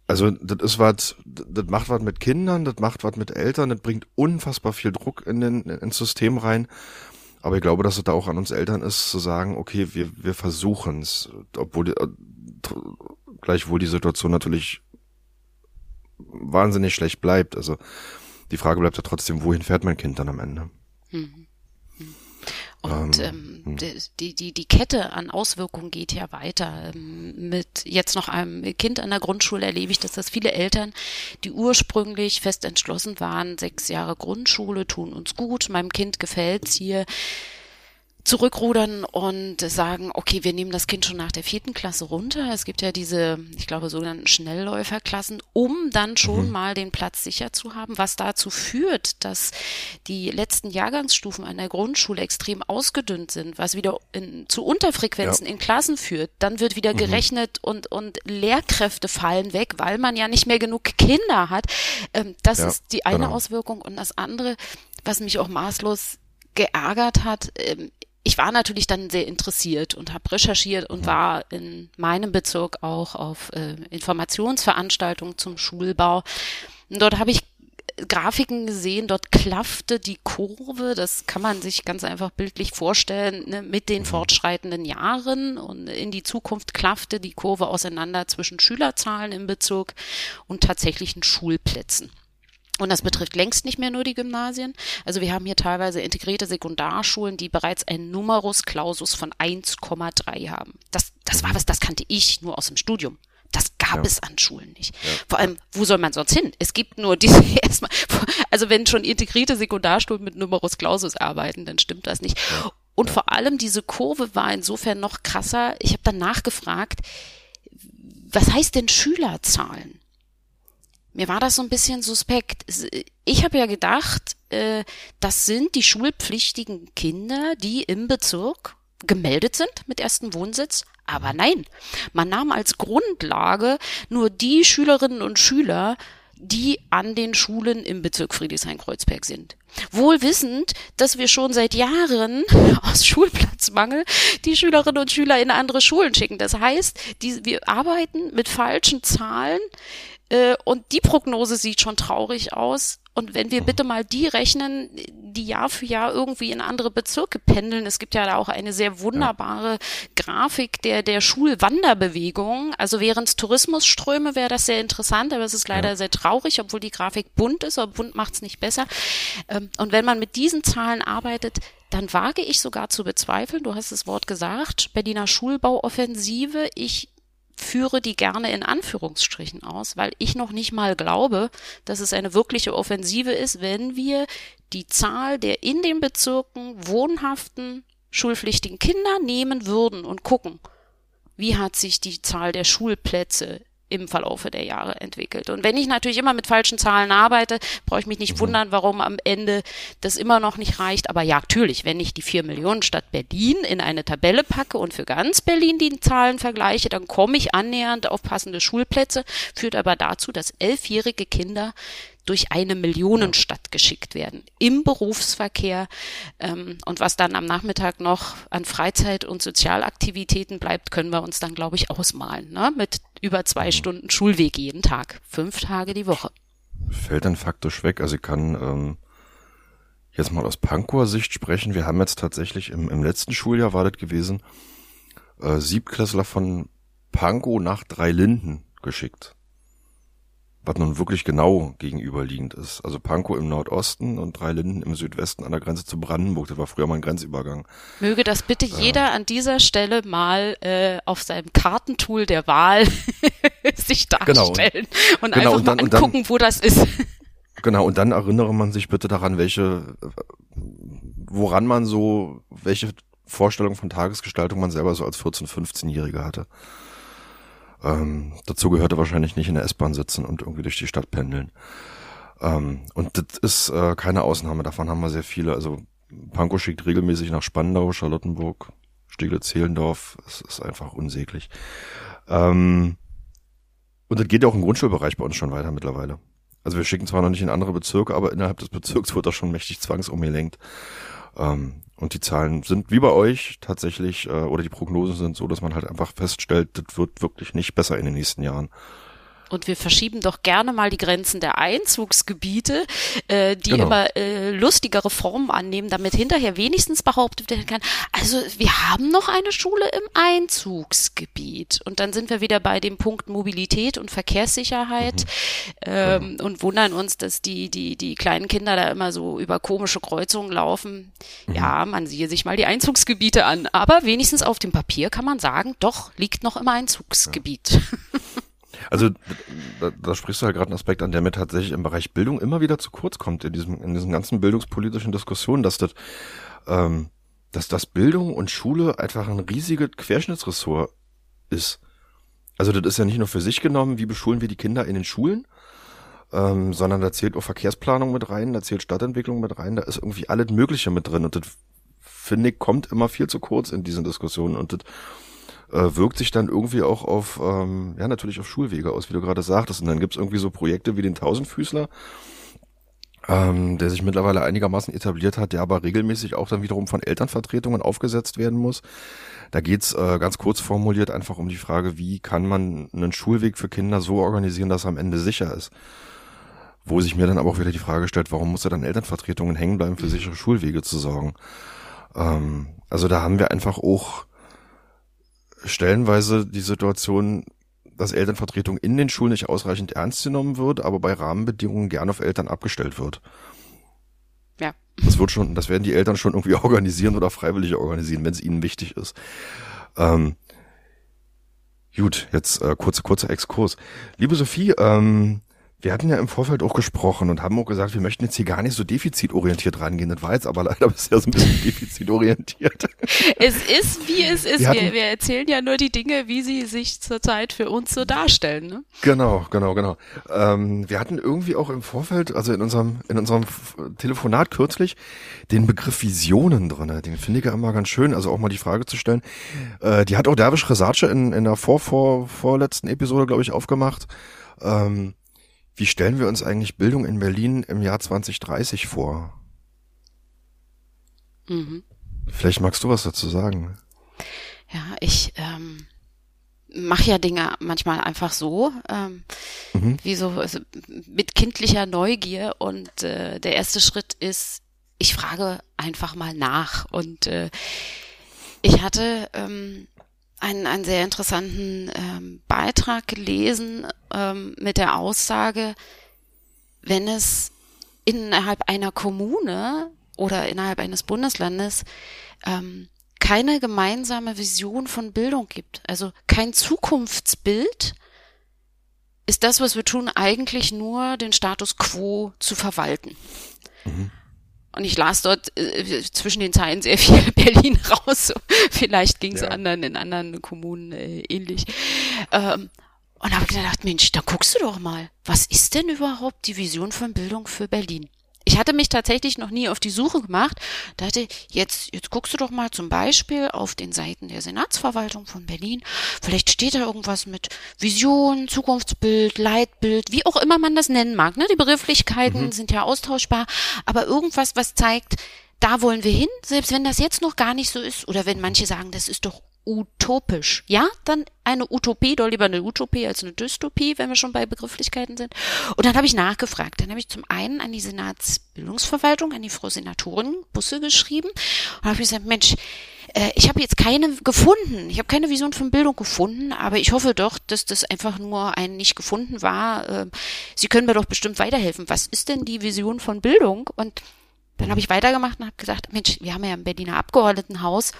also das ist was, das macht was mit Kindern, das macht was mit Eltern, das bringt unfassbar viel Druck in den, ins System rein. Aber ich glaube, dass es da auch an uns Eltern ist, zu sagen, okay, wir, wir versuchen es, obwohl die, äh, gleichwohl die Situation natürlich wahnsinnig schlecht bleibt. Also die Frage bleibt ja trotzdem, wohin fährt mein Kind dann am Ende? Mhm. Und ähm, ähm hm. die, die, die Kette an Auswirkungen geht ja weiter. Ähm, mit jetzt noch einem Kind an der Grundschule erlebe ich, dass das viele Eltern, die ursprünglich fest entschlossen waren, sechs Jahre Grundschule tun uns gut, meinem Kind gefällt's hier, zurückrudern und sagen, okay, wir nehmen das Kind schon nach der vierten Klasse runter. Es gibt ja diese, ich glaube, sogenannten Schnellläuferklassen, um dann schon mhm. mal den Platz sicher zu haben, was dazu führt, dass die letzten Jahrgangsstufen an der Grundschule extrem ausgedünnt sind, was wieder in, zu Unterfrequenzen ja. in Klassen führt. Dann wird wieder mhm. gerechnet und, und Lehrkräfte fallen weg, weil man ja nicht mehr genug Kinder hat. Ähm, das ja, ist die eine genau. Auswirkung. Und das andere, was mich auch maßlos geärgert hat, ähm, ich war natürlich dann sehr interessiert und habe recherchiert und war in meinem Bezirk auch auf äh, Informationsveranstaltungen zum Schulbau. Und dort habe ich Grafiken gesehen, dort klaffte die Kurve, das kann man sich ganz einfach bildlich vorstellen, ne, mit den fortschreitenden Jahren und in die Zukunft klaffte die Kurve auseinander zwischen Schülerzahlen im Bezirk und tatsächlichen Schulplätzen. Und das betrifft längst nicht mehr nur die Gymnasien. Also wir haben hier teilweise integrierte Sekundarschulen, die bereits ein Numerus Clausus von 1,3 haben. Das, das war was, das kannte ich nur aus dem Studium. Das gab ja. es an Schulen nicht. Ja. Vor allem, wo soll man sonst hin? Es gibt nur diese [LAUGHS] erstmal, also wenn schon integrierte Sekundarschulen mit Numerus Clausus arbeiten, dann stimmt das nicht. Ja. Und vor allem diese Kurve war insofern noch krasser. Ich habe dann nachgefragt, was heißt denn Schülerzahlen? Mir war das so ein bisschen suspekt. Ich habe ja gedacht, äh, das sind die schulpflichtigen Kinder, die im Bezirk gemeldet sind mit ersten Wohnsitz. Aber nein, man nahm als Grundlage nur die Schülerinnen und Schüler, die an den Schulen im Bezirk Friedrichshain-Kreuzberg sind. Wohl wissend, dass wir schon seit Jahren [LAUGHS] aus Schulplatzmangel die Schülerinnen und Schüler in andere Schulen schicken. Das heißt, die, wir arbeiten mit falschen Zahlen, äh, und die Prognose sieht schon traurig aus. Und wenn wir bitte mal die rechnen, die Jahr für Jahr irgendwie in andere Bezirke pendeln, es gibt ja da auch eine sehr wunderbare ja. Grafik der, der Schulwanderbewegung. Also während Tourismusströme wäre das sehr interessant, aber es ist leider ja. sehr traurig, obwohl die Grafik bunt ist, aber bunt macht es nicht besser. Ähm, und wenn man mit diesen Zahlen arbeitet, dann wage ich sogar zu bezweifeln, du hast das Wort gesagt, Berliner Schulbauoffensive, ich führe die gerne in Anführungsstrichen aus, weil ich noch nicht mal glaube, dass es eine wirkliche Offensive ist, wenn wir die Zahl der in den Bezirken wohnhaften schulpflichtigen Kinder nehmen würden und gucken, wie hat sich die Zahl der Schulplätze im Verlaufe der Jahre entwickelt. Und wenn ich natürlich immer mit falschen Zahlen arbeite, brauche ich mich nicht mhm. wundern, warum am Ende das immer noch nicht reicht. Aber ja, natürlich, wenn ich die vier Millionen Stadt Berlin in eine Tabelle packe und für ganz Berlin die Zahlen vergleiche, dann komme ich annähernd auf passende Schulplätze, führt aber dazu, dass elfjährige Kinder durch eine Millionenstadt geschickt werden im Berufsverkehr. Ähm, und was dann am Nachmittag noch an Freizeit und Sozialaktivitäten bleibt, können wir uns dann, glaube ich, ausmalen. Ne? Mit über zwei mhm. Stunden Schulweg jeden Tag, fünf Tage die Woche. Fällt dann faktisch weg. Also ich kann ähm, jetzt mal aus Pankower Sicht sprechen. Wir haben jetzt tatsächlich im, im letzten Schuljahr war das gewesen, äh, Siebklässler von Pankow nach Dreilinden geschickt was nun wirklich genau gegenüberliegend ist. Also Pankow im Nordosten und Dreilinden im Südwesten an der Grenze zu Brandenburg. Das war früher mal ein Grenzübergang. Möge das bitte äh, jeder an dieser Stelle mal äh, auf seinem Kartentool der Wahl [LAUGHS] sich darstellen genau, und, und genau, einfach und dann, mal angucken, dann, wo das ist. [LAUGHS] Genau, und dann erinnere man sich bitte daran, welche, woran man so, welche Vorstellung von Tagesgestaltung man selber so als 14-, 15-Jähriger hatte. Ähm, dazu gehörte wahrscheinlich nicht in der S-Bahn sitzen und irgendwie durch die Stadt pendeln. Ähm, und das ist äh, keine Ausnahme, davon haben wir sehr viele. Also Pankow schickt regelmäßig nach Spandau, Charlottenburg, Steglitz-Zehlendorf. Es ist einfach unsäglich. Ähm, und das geht ja auch im Grundschulbereich bei uns schon weiter mittlerweile. Also wir schicken zwar noch nicht in andere Bezirke, aber innerhalb des Bezirks [LAUGHS] wird das schon mächtig zwangsumgelenkt. Ähm, und die Zahlen sind wie bei euch tatsächlich, äh, oder die Prognosen sind so, dass man halt einfach feststellt, das wird wirklich nicht besser in den nächsten Jahren. Und wir verschieben doch gerne mal die Grenzen der Einzugsgebiete, äh, die Genau. immer äh, lustigere Formen annehmen, damit hinterher wenigstens behauptet werden kann, also wir haben noch eine Schule im Einzugsgebiet. Und dann sind wir wieder bei dem Punkt Mobilität und Verkehrssicherheit ähm, und wundern uns, dass die, die, die kleinen Kinder da immer so über komische Kreuzungen laufen. Ja, man siehe sich mal die Einzugsgebiete an. Aber wenigstens auf dem Papier kann man sagen, doch, liegt noch im Einzugsgebiet. [LAUGHS] Also da, da sprichst du halt gerade einen Aspekt an, der mir tatsächlich im Bereich Bildung immer wieder zu kurz kommt in diesem in diesen ganzen bildungspolitischen Diskussionen, dass das ähm, dass das Bildung und Schule einfach ein riesiges Querschnittsressort ist. Also das ist ja nicht nur für sich genommen, wie beschulen wir die Kinder in den Schulen, ähm, sondern da zählt auch Verkehrsplanung mit rein, da zählt Stadtentwicklung mit rein, da ist irgendwie alles Mögliche mit drin und das finde ich kommt immer viel zu kurz in diesen Diskussionen und das äh, wirkt sich dann irgendwie auch auf, ähm, ja, natürlich auf Schulwege aus, wie du gerade sagtest. Und dann gibt's irgendwie so Projekte wie den Tausendfüßler, ähm, der sich mittlerweile einigermaßen etabliert hat, der aber regelmäßig auch dann wiederum von Elternvertretungen aufgesetzt werden muss. Da geht's äh, ganz kurz formuliert einfach um die Frage, wie kann man einen Schulweg für Kinder so organisieren, dass er am Ende sicher ist. Wo sich mir dann aber auch wieder die Frage stellt, warum muss er dann Elternvertretungen hängen bleiben, für sichere Schulwege zu sorgen? Ähm, also da haben wir einfach auch stellenweise die Situation, dass Elternvertretung in den Schulen nicht ausreichend ernst genommen wird, aber bei Rahmenbedingungen gern auf Eltern abgestellt wird. Ja. Das wird schon, das werden die Eltern schon irgendwie [LAUGHS] organisieren oder freiwillig organisieren, wenn es ihnen wichtig ist. Ähm, gut, jetzt äh, kurzer kurzer Exkurs. Liebe Sophie, ähm, wir hatten ja im Vorfeld auch gesprochen und haben auch gesagt, wir möchten jetzt hier gar nicht so defizitorientiert rangehen. Das war jetzt aber leider [LAUGHS] bisher so ein bisschen defizitorientiert. Es ist, wie es ist. Wir hatten- Wir, wir erzählen ja nur die Dinge, wie sie sich zurzeit für uns so darstellen. Ne? Genau, genau, genau. Ähm, wir hatten irgendwie auch im Vorfeld, also in unserem, in unserem Telefonat kürzlich, den Begriff Visionen drinne. Den finde ich ja immer ganz schön, also auch mal die Frage zu stellen. Äh, die hat auch Dervish Resace in, in der vor, vor, vorletzten Episode, glaube ich, aufgemacht. Ähm, wie stellen wir uns eigentlich Bildung in Berlin im Jahr 2030 vor? Mhm. Vielleicht magst du was dazu sagen. Ja, ich ähm, mache ja Dinge manchmal einfach so, ähm, Mhm. wie so also mit kindlicher Neugier. Und äh, der erste Schritt ist, ich frage einfach mal nach. Und äh, ich hatte ähm, einen, einen sehr interessanten ähm, Beitrag gelesen ähm, mit der Aussage, wenn es innerhalb einer Kommune oder innerhalb eines Bundeslandes ähm, keine gemeinsame Vision von Bildung gibt, also kein Zukunftsbild, ist das, was wir tun, eigentlich nur den Status quo zu verwalten. Und ich las dort äh, zwischen den Zeilen sehr viel [LAUGHS] Berlin raus. Vielleicht ging es Ja. anderen in anderen Kommunen äh, ähnlich. Ähm, und habe gedacht, Mensch, da guckst du doch mal, was ist denn überhaupt die Vision von Bildung für Berlin? Ich hatte mich tatsächlich noch nie auf die Suche gemacht. Dachte, jetzt, jetzt guckst du doch mal zum Beispiel auf den Seiten der Senatsverwaltung von Berlin. Vielleicht steht da irgendwas mit Vision, Zukunftsbild, Leitbild, wie auch immer man das nennen mag. Ne? Die Begrifflichkeiten sind ja austauschbar, aber irgendwas, was zeigt, da wollen wir hin, selbst wenn das jetzt noch gar nicht so ist, oder wenn manche sagen, das ist doch utopisch. Ja, dann eine Utopie, doch lieber eine Utopie als eine Dystopie, wenn wir schon bei Begrifflichkeiten sind. Und dann habe ich nachgefragt. Dann habe ich zum einen an die Senatsbildungsverwaltung, an die Frau Senatorin Busse geschrieben und habe gesagt, Mensch, äh, ich habe jetzt keine gefunden. Ich habe keine Vision von Bildung gefunden, aber ich hoffe doch, dass das einfach nur ein nicht gefunden war. Ähm, Sie können mir doch bestimmt weiterhelfen. Was ist denn die Vision von Bildung? Und dann habe ich weitergemacht und habe gesagt, Mensch, wir haben ja im Berliner Abgeordnetenhaus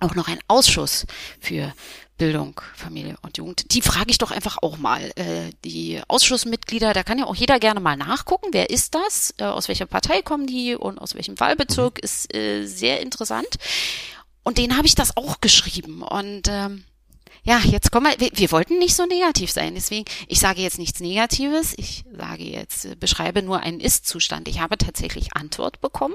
auch noch einen Ausschuss für Bildung, Familie und Jugend. Die frage ich doch einfach auch mal. Äh, die Ausschussmitglieder, da kann ja auch jeder gerne mal nachgucken, wer ist das, äh, aus welcher Partei kommen die und aus welchem Wahlbezirk, ist äh, sehr interessant. Und denen habe ich das auch geschrieben. Und ähm, ja, jetzt kommen wir, wir, wir wollten nicht so negativ sein, deswegen, ich sage jetzt nichts Negatives, ich sage jetzt, äh, beschreibe nur einen Ist-Zustand. Ich habe tatsächlich Antwort bekommen.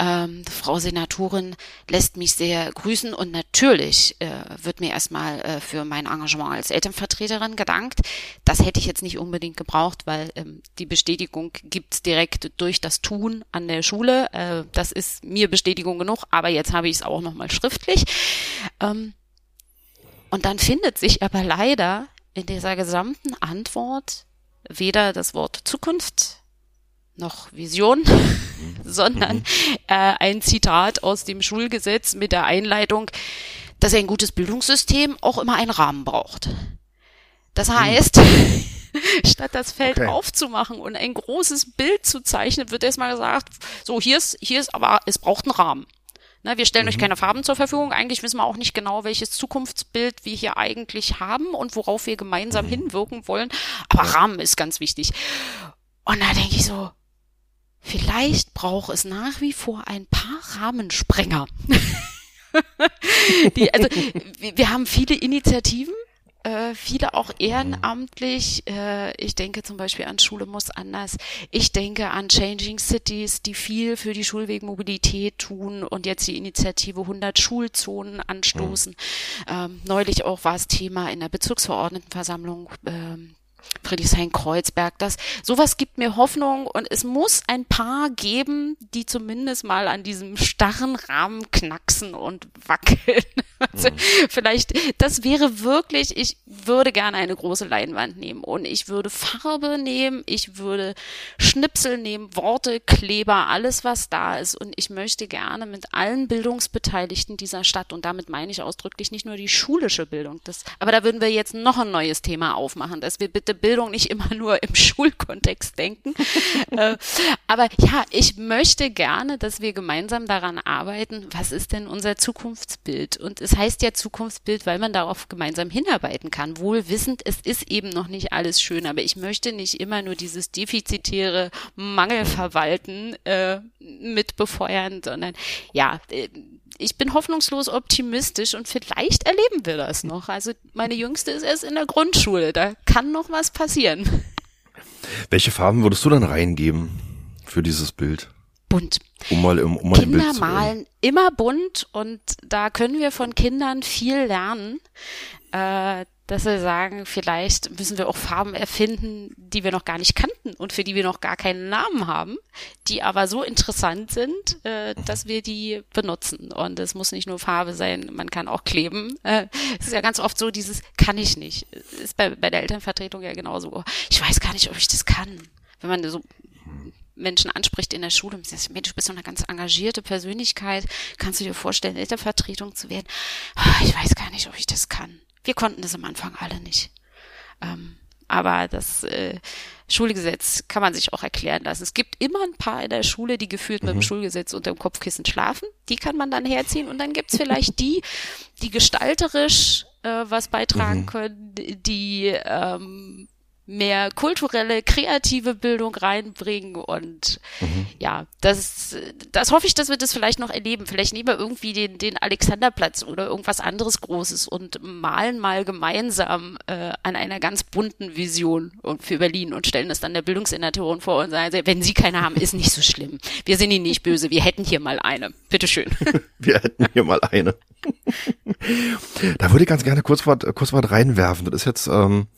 Ähm, Frau Senatorin lässt mich sehr grüßen und natürlich äh, wird mir erstmal äh, für mein Engagement als Elternvertreterin gedankt. Das hätte ich jetzt nicht unbedingt gebraucht, weil ähm, die Bestätigung gibt's direkt durch das Tun an der Schule. Äh, das ist mir Bestätigung genug, aber jetzt habe ich es auch nochmal schriftlich. Ähm, und dann findet sich aber leider in dieser gesamten Antwort weder das Wort Zukunft noch Vision, [LAUGHS] sondern äh, ein Zitat aus dem Schulgesetz mit der Einleitung, dass ein gutes Bildungssystem auch immer einen Rahmen braucht. Das heißt, [LAUGHS] statt das Feld okay. aufzumachen und ein großes Bild zu zeichnen, wird erstmal gesagt, so hier ist, hier ist, aber es braucht einen Rahmen. Ne, wir stellen mhm. euch keine Farben zur Verfügung. Eigentlich wissen wir auch nicht genau, welches Zukunftsbild wir hier eigentlich haben und worauf wir gemeinsam mhm. hinwirken wollen. Aber Rahmen ist ganz wichtig. Und da denke ich so, vielleicht braucht es nach wie vor ein paar Rahmensprenger. [LAUGHS] Die, also, wir haben viele Initiativen, äh, viele auch ehrenamtlich. Äh, ich denke zum Beispiel an Schule muss anders. Ich denke an Changing Cities, die viel für die Schulwegmobilität tun und jetzt die Initiative 100 Schulzonen anstoßen. Mhm. Ähm, neulich auch war es Thema in der Bezirksverordnetenversammlung. Ähm, Friedrichshain-Kreuzberg. Das sowas gibt mir Hoffnung und es muss ein paar geben, die zumindest mal an diesem starren Rahmen knacksen und wackeln. [LAUGHS] Also mhm. vielleicht, das wäre wirklich, ich würde gerne eine große Leinwand nehmen und ich würde Farbe nehmen, ich würde Schnipsel nehmen, Worte, Kleber, alles was da ist und ich möchte gerne mit allen Bildungsbeteiligten dieser Stadt und damit meine ich ausdrücklich nicht nur die schulische Bildung, das, aber da würden wir jetzt noch ein neues Thema aufmachen, dass wir bitte Bildung nicht immer nur im [LAUGHS] Schulkontext denken. äh, aber ja, ich möchte gerne, dass wir gemeinsam daran arbeiten, was ist denn unser Zukunftsbild? Und es heißt ja Zukunftsbild, weil man darauf gemeinsam hinarbeiten kann. Wohl wissend, es ist eben noch nicht alles schön, aber ich möchte nicht immer nur dieses defizitäre Mangelverwalten äh, mit befeuern, sondern ja, äh, ich bin hoffnungslos optimistisch und vielleicht erleben wir das noch. Also meine Jüngste ist erst in der Grundschule, da kann noch was passieren. Welche Farben würdest du dann reingeben für dieses Bild? Bunt. Um mal, um, um mal Kinder Bild zu malen immer bunt und da können wir von Kindern viel lernen. Äh, dass wir sagen, vielleicht müssen wir auch Farben erfinden, die wir noch gar nicht kannten und für die wir noch gar keinen Namen haben, die aber so interessant sind, äh, dass wir die benutzen. Und es muss nicht nur Farbe sein, man kann auch kleben. Äh, es ist ja ganz oft so, dieses kann ich nicht. Ist bei, bei der Elternvertretung ja genauso. Ich weiß gar nicht, ob ich das kann. Wenn man so Menschen anspricht in der Schule und sagt, Mensch, du bist so eine ganz engagierte Persönlichkeit, kannst du dir vorstellen, Elternvertretung zu werden? Ah, ich weiß gar nicht, ob ich das kann. Wir konnten das am Anfang alle nicht. Ähm, aber das äh, Schulgesetz kann man sich auch erklären lassen. Es gibt immer ein paar in der Schule, die gefühlt mhm. mit dem mhm. Schulgesetz unter dem Kopfkissen schlafen. Die kann man dann herziehen. Und dann gibt's vielleicht die, die gestalterisch äh, was beitragen mhm. können, die ähm, mehr kulturelle, kreative Bildung reinbringen und mhm. ja, das, das hoffe ich, dass wir das vielleicht noch erleben. Vielleicht nehmen wir irgendwie den, den Alexanderplatz oder irgendwas anderes Großes und malen mal gemeinsam äh, an einer ganz bunten Vision für Berlin und stellen das dann der Bildungssenatorin vor und sagen, wenn Sie keine haben, ist nicht so schlimm. Wir sind Ihnen nicht böse, wir hätten hier mal eine. Bitteschön. [LAUGHS] wir hätten hier mal eine. [LAUGHS] da würde ich ganz gerne kurz was, kurz was reinwerfen. Das ist jetzt, ähm,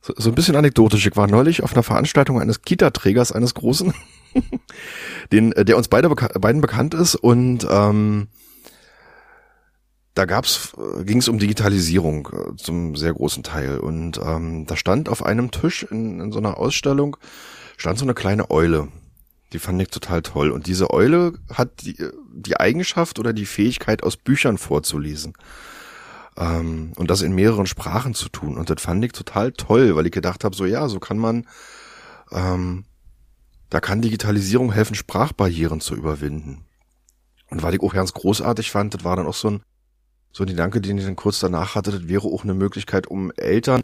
so, so ein bisschen anekdotisch. Ich war neulich auf einer Veranstaltung eines Kita-Trägers, eines Großen, [LAUGHS] den, äh, der uns beide beka beiden bekannt ist und ähm, da gab's, äh, ging es um Digitalisierung äh, zum sehr großen Teil und ähm, da stand auf einem Tisch in, in so einer Ausstellung stand so eine kleine Eule. Die fand ich total toll. Und diese Eule hat die, die Eigenschaft oder die Fähigkeit, aus Büchern vorzulesen. Ähm, und das in mehreren Sprachen zu tun. Und das fand ich total toll, weil ich gedacht habe, so ja, so kann man, ähm, da kann Digitalisierung helfen, Sprachbarrieren zu überwinden. Und was ich auch ganz großartig fand, das war dann auch so ein, so ein Gedanke, den ich dann kurz danach hatte, das wäre auch eine Möglichkeit, um Eltern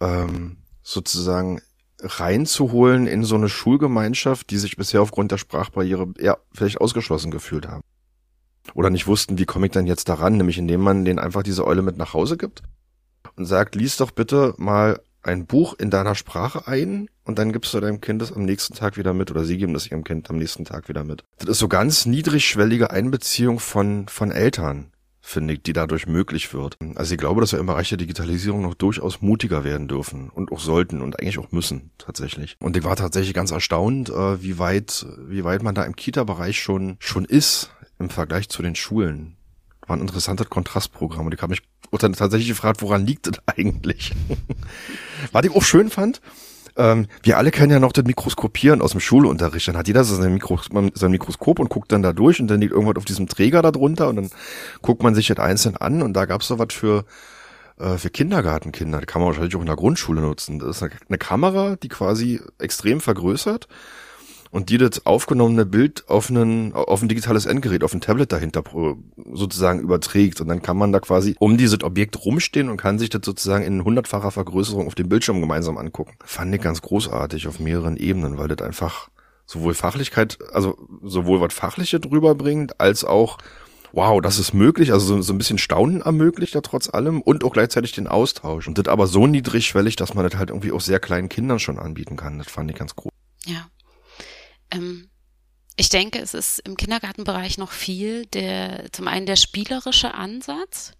ähm, sozusagen reinzuholen in so eine Schulgemeinschaft, die sich bisher aufgrund der Sprachbarriere ja vielleicht ausgeschlossen gefühlt haben oder nicht wussten, wie komme ich denn jetzt daran, nämlich indem man denen einfach diese Eule mit nach Hause gibt und sagt, lies doch bitte mal ein Buch in deiner Sprache ein und dann gibst du deinem Kind das am nächsten Tag wieder mit oder sie geben das ihrem Kind am nächsten Tag wieder mit. Das ist so ganz niedrigschwellige Einbeziehung von, von Eltern, finde ich, die dadurch möglich wird. Also ich glaube, dass wir im Bereich der Digitalisierung noch durchaus mutiger werden dürfen und auch sollten und eigentlich auch müssen, tatsächlich. Und ich war tatsächlich ganz erstaunt, äh, wie weit, wie weit man da im Kita-Bereich schon, schon ist im Vergleich zu den Schulen. War ein interessantes Kontrastprogramm und ich habe mich tatsächlich gefragt, woran liegt das eigentlich? [LAUGHS] Was ich auch schön fand, ähm, wir alle kennen ja noch das Mikroskopieren aus dem Schulunterricht. Dann hat jeder sein, Mikros sein Mikroskop und guckt dann da durch und dann liegt irgendwas auf diesem Träger da drunter und dann guckt man sich das einzeln an und da gab's so was für äh, für Kindergartenkinder. Die kann man wahrscheinlich auch in der Grundschule nutzen. Das ist eine Kamera, die quasi extrem vergrößert und die das aufgenommene Bild auf, einen, auf ein digitales Endgerät, auf ein Tablet dahinter sozusagen überträgt. Und dann kann man da quasi um dieses Objekt rumstehen und kann sich das sozusagen in hundertfacher Vergrößerung auf dem Bildschirm gemeinsam angucken. Fand ich ganz großartig auf mehreren Ebenen, weil das einfach sowohl Fachlichkeit, also sowohl was Fachliche drüber bringt, als auch wow, das ist möglich, also so, so ein bisschen Staunen ermöglicht da trotz allem und auch gleichzeitig den Austausch. Und das aber so niedrigschwellig, dass man das halt irgendwie auch sehr kleinen Kindern schon anbieten kann. Das fand ich ganz groß. Ja, ähm, ich denke, es ist im Kindergartenbereich noch viel der, zum einen der spielerische Ansatz,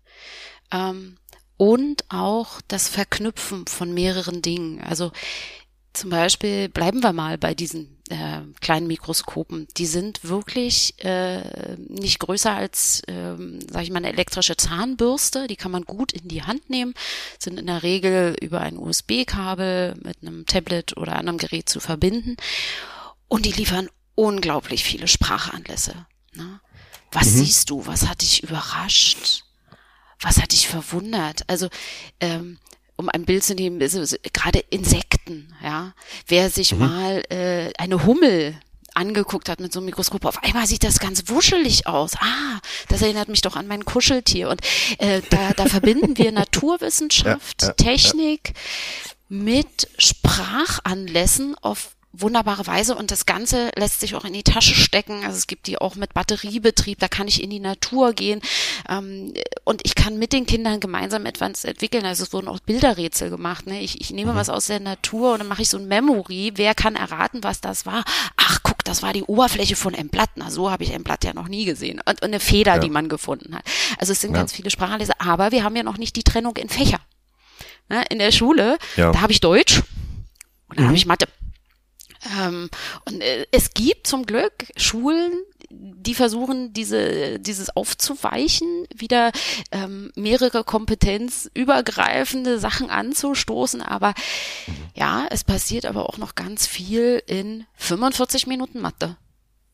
ähm, und auch das Verknüpfen von mehreren Dingen. Also zum Beispiel bleiben wir mal bei diesen äh, kleinen Mikroskopen. Die sind wirklich äh, nicht größer als, äh, sage ich mal, eine elektrische Zahnbürste. Die kann man gut in die Hand nehmen, sind in der Regel über ein USB-Kabel mit einem Tablet oder anderem Gerät zu verbinden. Und die liefern unglaublich viele Sprachanlässe. Ne? Was mhm. siehst du? Was hat dich überrascht? Was hat dich verwundert? Also, ähm, um ein Bild zu nehmen, also, gerade Insekten, ja. Wer sich mhm. mal äh, eine Hummel angeguckt hat mit so einem Mikroskop, auf einmal sieht das ganz wuschelig aus. Ah, das erinnert mich doch an mein Kuscheltier. Und äh, da, da verbinden wir [LAUGHS] Naturwissenschaft, ja, ja, Technik ja. mit Sprachanlässen auf wunderbare Weise und das Ganze lässt sich auch in die Tasche stecken. Also es gibt die auch mit Batteriebetrieb, da kann ich in die Natur gehen ähm, und ich kann mit den Kindern gemeinsam etwas entwickeln. Also es wurden auch Bilderrätsel gemacht. Ne? Ich, ich nehme mhm. was aus der Natur und dann mache ich so ein Memory. Wer kann erraten, was das war? Ach, guck, das war die Oberfläche von einem Blatt. Na, so habe ich ein Blatt ja noch nie gesehen. Und, und eine Feder, ja. die man gefunden hat. Also es sind ja. ganz viele Sprachanlese, aber wir haben ja noch nicht die Trennung in Fächer. Ne? In der Schule, ja. da habe ich Deutsch und da mhm. habe ich Mathe. Ähm, und äh, es gibt zum Glück Schulen, die versuchen, diese, dieses aufzuweichen, wieder ähm, mehrere kompetenzübergreifende Sachen anzustoßen. Aber mhm. ja, es passiert aber auch noch ganz viel in 45 Minuten Mathe.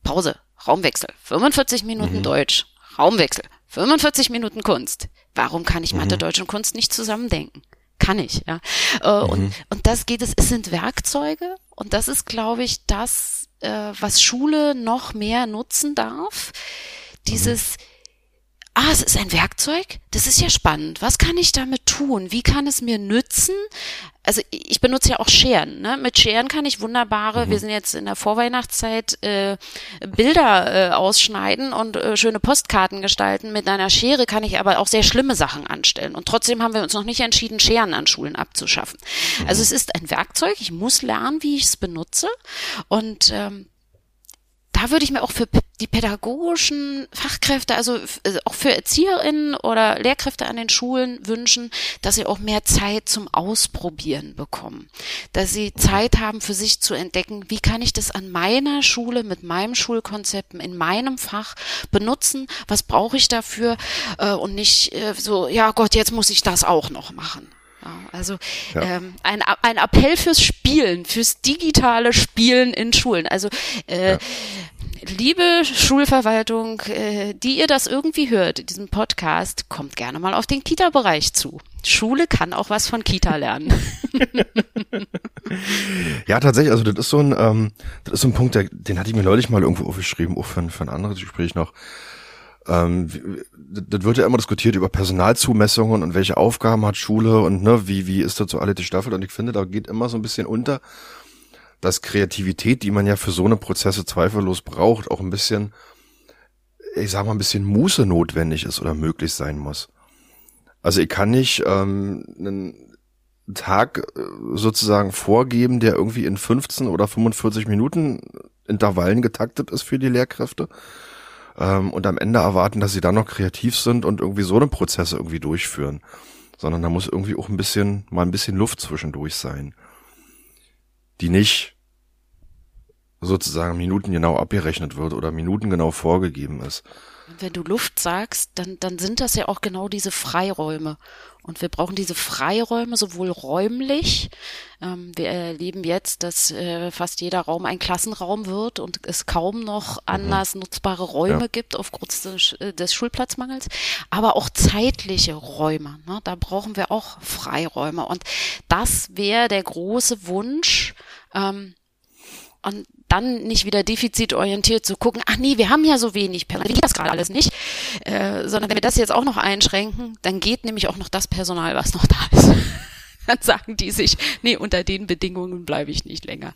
Pause, Raumwechsel. 45 Minuten mhm. Deutsch, Raumwechsel. 45 Minuten Kunst. Warum kann ich Mathe, mhm. Deutsch und Kunst nicht zusammendenken? Kann ich, ja. Äh, mhm. und, und das geht es, es sind Werkzeuge und das ist, glaube ich, das, äh, was Schule noch mehr nutzen darf. Dieses, mhm ah, es ist ein Werkzeug, das ist ja spannend. Was kann ich damit tun? Wie kann es mir nützen? Also ich benutze ja auch Scheren. Ne? Mit Scheren kann ich wunderbare, mhm. wir sind jetzt in der Vorweihnachtszeit, äh, Bilder äh, ausschneiden und äh, schöne Postkarten gestalten. Mit einer Schere kann ich aber auch sehr schlimme Sachen anstellen. Und trotzdem haben wir uns noch nicht entschieden, Scheren an Schulen abzuschaffen. Mhm. Also es ist ein Werkzeug, ich muss lernen, wie ich es benutze. Und ähm, da würde ich mir auch für die pädagogischen Fachkräfte, also äh, auch für ErzieherInnen oder Lehrkräfte an den Schulen wünschen, dass sie auch mehr Zeit zum Ausprobieren bekommen. Dass sie Zeit haben, für sich zu entdecken, wie kann ich das an meiner Schule mit meinem Schulkonzept in meinem Fach benutzen, was brauche ich dafür äh, und nicht äh, so, ja Gott, jetzt muss ich das auch noch machen. Ja, also ja. Ähm, ein, ein Appell fürs Spielen, fürs digitale Spielen in Schulen. Also äh, ja. liebe Schulverwaltung, äh, die ihr das irgendwie hört, diesen Podcast, kommt gerne mal auf den Kita-Bereich zu. Schule kann auch was von Kita lernen. [LAUGHS] ja, tatsächlich, also das ist so ein, ähm, das ist so ein Punkt, der, den hatte ich mir neulich mal irgendwo aufgeschrieben, auch für, für ein anderes Gespräch noch. Ähm, das wird ja immer diskutiert über Personalzumessungen und welche Aufgaben hat Schule und ne, wie, wie ist so alle gestaffelt und ich finde, da geht immer so ein bisschen unter, dass Kreativität, die man ja für so eine Prozesse zweifellos braucht, auch ein bisschen, ich sag mal, ein bisschen Muße notwendig ist oder möglich sein muss. Also ich kann nicht ähm, einen Tag äh, sozusagen vorgeben, der irgendwie in 15 oder 45 Minuten Intervallen getaktet ist für die Lehrkräfte ähm, und am Ende erwarten, dass sie dann noch kreativ sind und irgendwie so eine Prozesse irgendwie durchführen. Sondern da muss irgendwie auch ein bisschen, mal ein bisschen Luft zwischendurch sein. Die nicht sozusagen minutengenau abgerechnet wird oder minutengenau vorgegeben ist. Wenn du Luft sagst, dann, dann sind das ja auch genau diese Freiräume. Und wir brauchen diese Freiräume sowohl räumlich. Ähm, wir erleben jetzt, dass äh, fast jeder Raum ein Klassenraum wird und es kaum noch mhm. anders nutzbare Räume ja. gibt aufgrund des, äh, des, Schulplatzmangels, aber auch zeitliche Räume. Ne? Da brauchen wir auch Freiräume. Und das wäre der große Wunsch. Ähm, und dann nicht wieder defizitorientiert zu gucken, ach nee, wir haben ja so wenig Personal, wie geht das gerade alles nicht, äh, sondern wenn wir das jetzt auch noch einschränken, dann geht nämlich auch noch das Personal, was noch da ist [LAUGHS] dann sagen die sich, nee, unter den Bedingungen bleibe ich nicht länger.